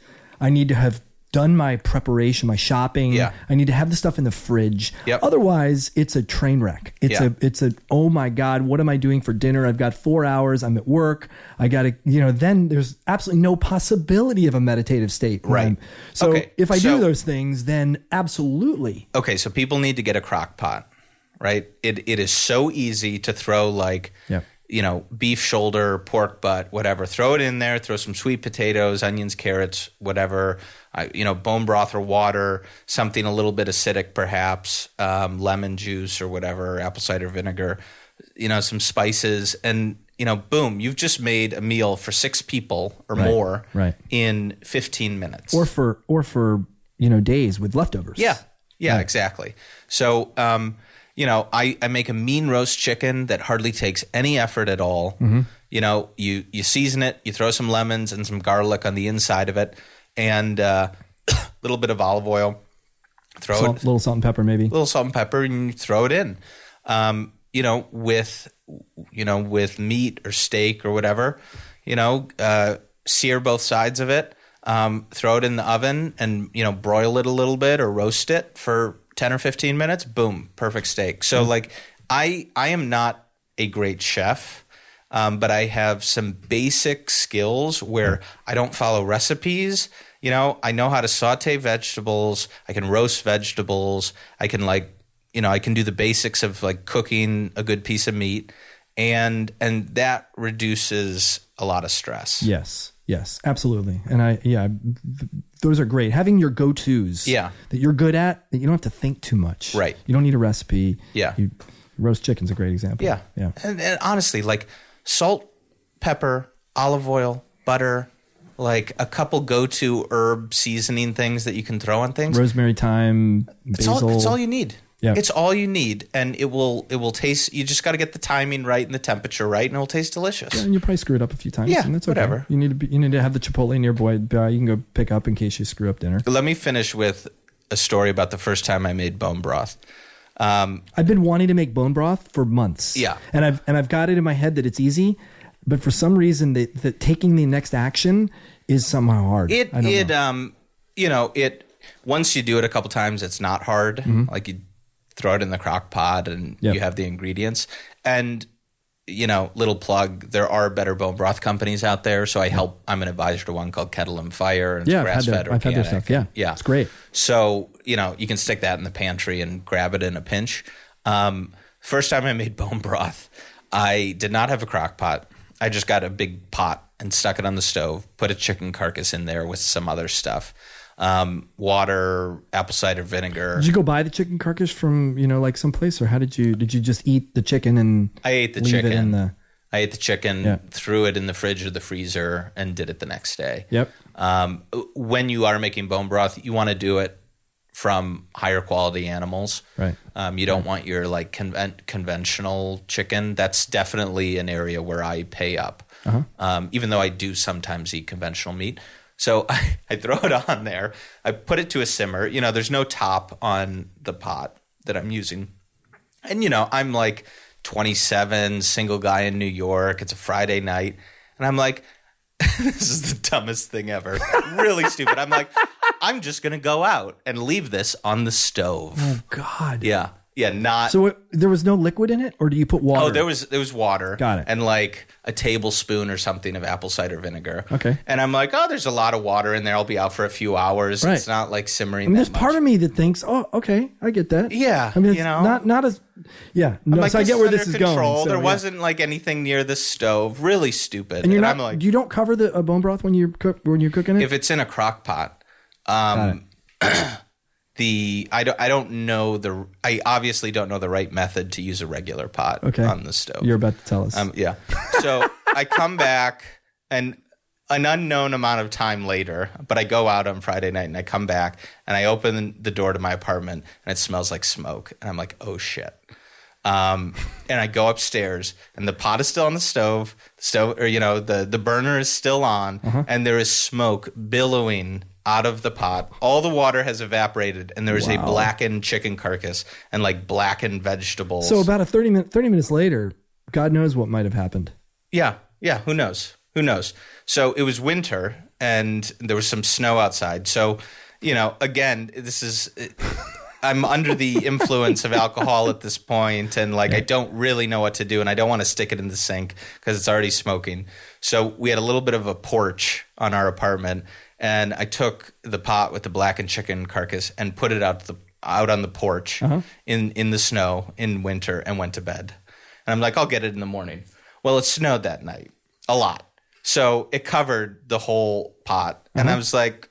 I need to have done my preparation, my shopping. Yeah. I need to have the stuff in the fridge. Yep. Otherwise, it's a train wreck. It's Yeah. a it's a oh my god, what am I doing for dinner? I've got 4 hours, I'm at work. I got to, you know, then there's absolutely no possibility of a meditative state. Right. I'm- So Okay, if I so- do those things, then absolutely. okay, so people need to get a crock pot, right? It it is so easy to throw like Yeah. You know, beef shoulder, pork butt, whatever. Throw it in there, throw some sweet potatoes, onions, carrots, whatever. I, you know, bone broth or water, something a little bit acidic perhaps, um, lemon juice or whatever, apple cider vinegar, you know, some spices and you know, boom, you've just made a meal for six people or more right. in 15 minutes. Or for or for, you know, days with leftovers. Yeah. Yeah, exactly. So, um, you know, I, I make a mean roast chicken that hardly takes any effort at all. You know, you, you season it, you throw some lemons and some garlic on the inside of it, and uh, a little bit of olive oil. Throw Salt, it, little salt and pepper maybe. a little salt and pepper, and you throw it in. Um, you know, with you know, with meat or steak or whatever. You know, uh, sear both sides of it. Um, throw it in the oven and you know broil it a little bit or roast it for ten or fifteen minutes. Boom, perfect steak. So like, I I am not a great chef. Um, but I have some basic skills where I don't follow recipes. You know, I know how to saute vegetables. I can roast vegetables. I can like, you know, I can do the basics of like cooking a good piece of meat, and and that reduces a lot of stress. Yes. Yes, absolutely. And I, yeah, those are great. Having your go tos Yeah. that you're good at, that you don't have to think too much. Right. You don't need a recipe. Yeah. You, roast chicken's a great example. Yeah. Yeah. And, and honestly, like salt, pepper, olive oil, butter, like a couple go-to herb seasoning things that you can throw on things. Rosemary, thyme, It's basil. all, it's all you need. Yeah. It's all you need, and it will it will taste. You just got to get the timing right and the temperature right, and it will taste delicious. Yeah, and you probably screw it up a few times. Yeah, and that's okay. whatever. You need to be, you need to have the Chipotle nearby. by. You can go pick up in case you screw up dinner. Let me finish with a story about the first time I made bone broth. Um, I've been wanting to make bone broth for months. Yeah. and I've and I've got it in my head that it's easy, but for some reason that, that taking the next action is somehow hard. it it know. um you know it once you do it a couple times, it's not hard. Like you throw it in the crock pot and. Yep. you have the ingredients and. You know, little plug. There are better bone broth companies out there, so I help. I'm an advisor to one called Kettle and Fire, and it's yeah, grass fed I've had their organic. stuff. Yeah, yeah, it's great. So, you know, you can stick that in the pantry and grab it in a pinch. Um, first time I made bone broth, I did not have a crock pot. I just got a big pot and stuck it on the stove, put a chicken carcass in there with some other stuff. Um, water, apple cider vinegar. Did you go buy the chicken carcass from you know like someplace, or how did you did you just eat the chicken and I ate the chicken. it in the? I ate the chicken, Yeah. threw it in the fridge or the freezer, and did it the next day. Yep. Um, when you are making bone broth, you want to do it from higher quality animals. Right. Um, you don't want your like conven- conventional chicken. That's definitely an area where I pay up. Uh-huh. Um, even though I do sometimes eat conventional meat. So I, I throw it on there. I put it to a simmer. You know, there's no top on the pot that I'm using. And you know, I'm like 27, single guy in New York. It's a Friday night, and I'm like, this is the dumbest thing ever. Really stupid. I'm like, I'm just gonna go out and leave this on the stove. Oh God. Yeah, yeah, not. So it, there was no liquid in it, or do you put water? Oh, there was there was water. Got it. And like a tablespoon or something of apple cider vinegar. Okay. And I'm like, oh, there's a lot of water in there. I'll be out for a few hours. Right. It's not like simmering. I mean, that there's part of me that thinks, oh, okay, I get that. Yeah, I mean, it's you know? not not as, yeah. No, like, so I get where this is control. going. so, there yeah. wasn't like anything near the stove. Really stupid. and you're not. I'm like, you don't cover the uh, bone broth when you're cook when you're cooking it. if it's in a crock pot, um, the I don't I don't know the I obviously don't know the right method to use a regular pot Okay. on the stove. You're about to tell us. Um, yeah. So I come back and an unknown amount of time later, but I go out on Friday night and I come back and I open the door to my apartment and it smells like smoke. And I'm like, oh shit. Um, and I go upstairs and the pot is still on the stove, the stove, or, you know, the, the burner is still on Uh-huh. and there is smoke billowing out of the pot. All the water has evaporated and there is a blackened chicken carcass and like blackened vegetables. so about a thirty minute thirty minutes later, God knows what might have happened. Yeah, yeah. Who knows? Who knows? So it was winter, and there was some snow outside. So, you know, again, this is. I'm under the influence of alcohol at this point, and like I don't really know what to do, and I don't want to stick it in the sink because it's already smoking. So we had a little bit of a porch on our apartment, and I took the pot with the blackened chicken carcass and put it out the out on the porch uh-huh. in in the snow in winter, and went to bed. And I'm like, I'll get it in the morning. Well, it snowed that night a lot. So it covered the whole pot. And I uh-huh. was like,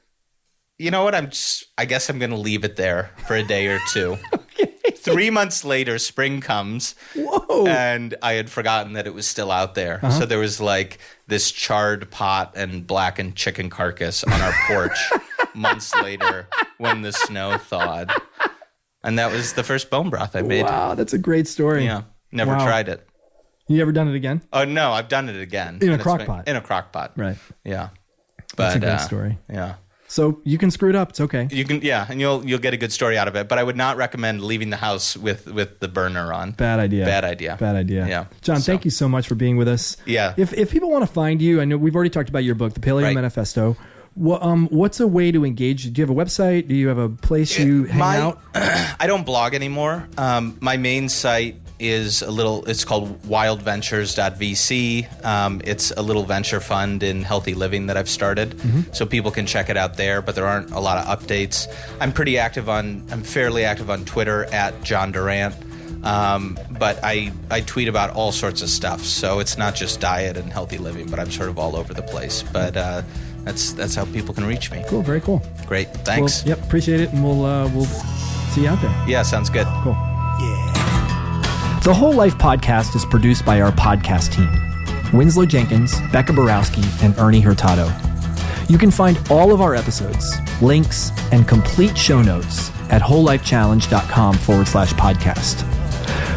you know what? I'm just, I guess I'm going to leave it there for a day or two. Three months later, spring comes. Whoa! And I had forgotten that it was still out there. So there was like this charred pot and blackened chicken carcass on our porch months later when the snow thawed. And that was the first bone broth I made. wow, that's a great story. Yeah. Never Wow. tried it. You ever done it again? Oh no, I've done it again In a crock been- pot. In a crock pot, Right. Yeah, but That's a great uh, story. Yeah, So you can screw it up. It's okay. you can. Yeah, and you'll you'll get a good story out of it. But I would not recommend leaving the house with with the burner on. Bad idea. Bad idea. Bad idea. Yeah. John, So- thank you so much for being with us. Yeah. If if people want to find you, I know we've already talked about your book, The Paleo Right. Manifesto. What, um, what's a way to engage? Do you have a website? Do you have a place you hang my, out? I don't blog anymore. Um, my main site is a little. It's called wildventures.vc. Um, it's a little venture fund in healthy living that I've started, Mm-hmm. so people can check it out there. But there aren't a lot of updates. I'm pretty active on. I'm fairly active on Twitter at John Durant. Um, but I, I tweet about all sorts of stuff, so it's not just diet and healthy living, but I'm sort of all over the place. But uh, that's that's how people can reach me. Cool. Very cool. Great, Well, thanks. yep. Appreciate it, and we'll uh, we'll see you out there. Yeah, sounds good. Cool. The Whole Life Podcast is produced by our podcast team Winslow Jenkins, Becca Borowski, and Ernie Hurtado. You can find all of our episodes, links, and complete show notes at wholelifechallenge.com forward slash podcast.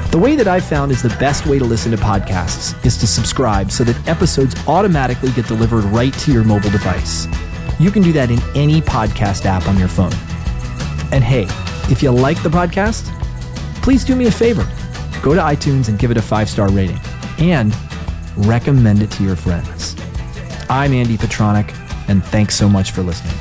The way that I've found is the best way to listen to podcasts is to subscribe so that episodes automatically get delivered right to your mobile device. You can do that in any podcast app on your phone. And hey, if you like the podcast, please do me a favor. Go to iTunes and give it a five star rating and recommend it to your friends. I'm Andy Petranek, and thanks so much for listening.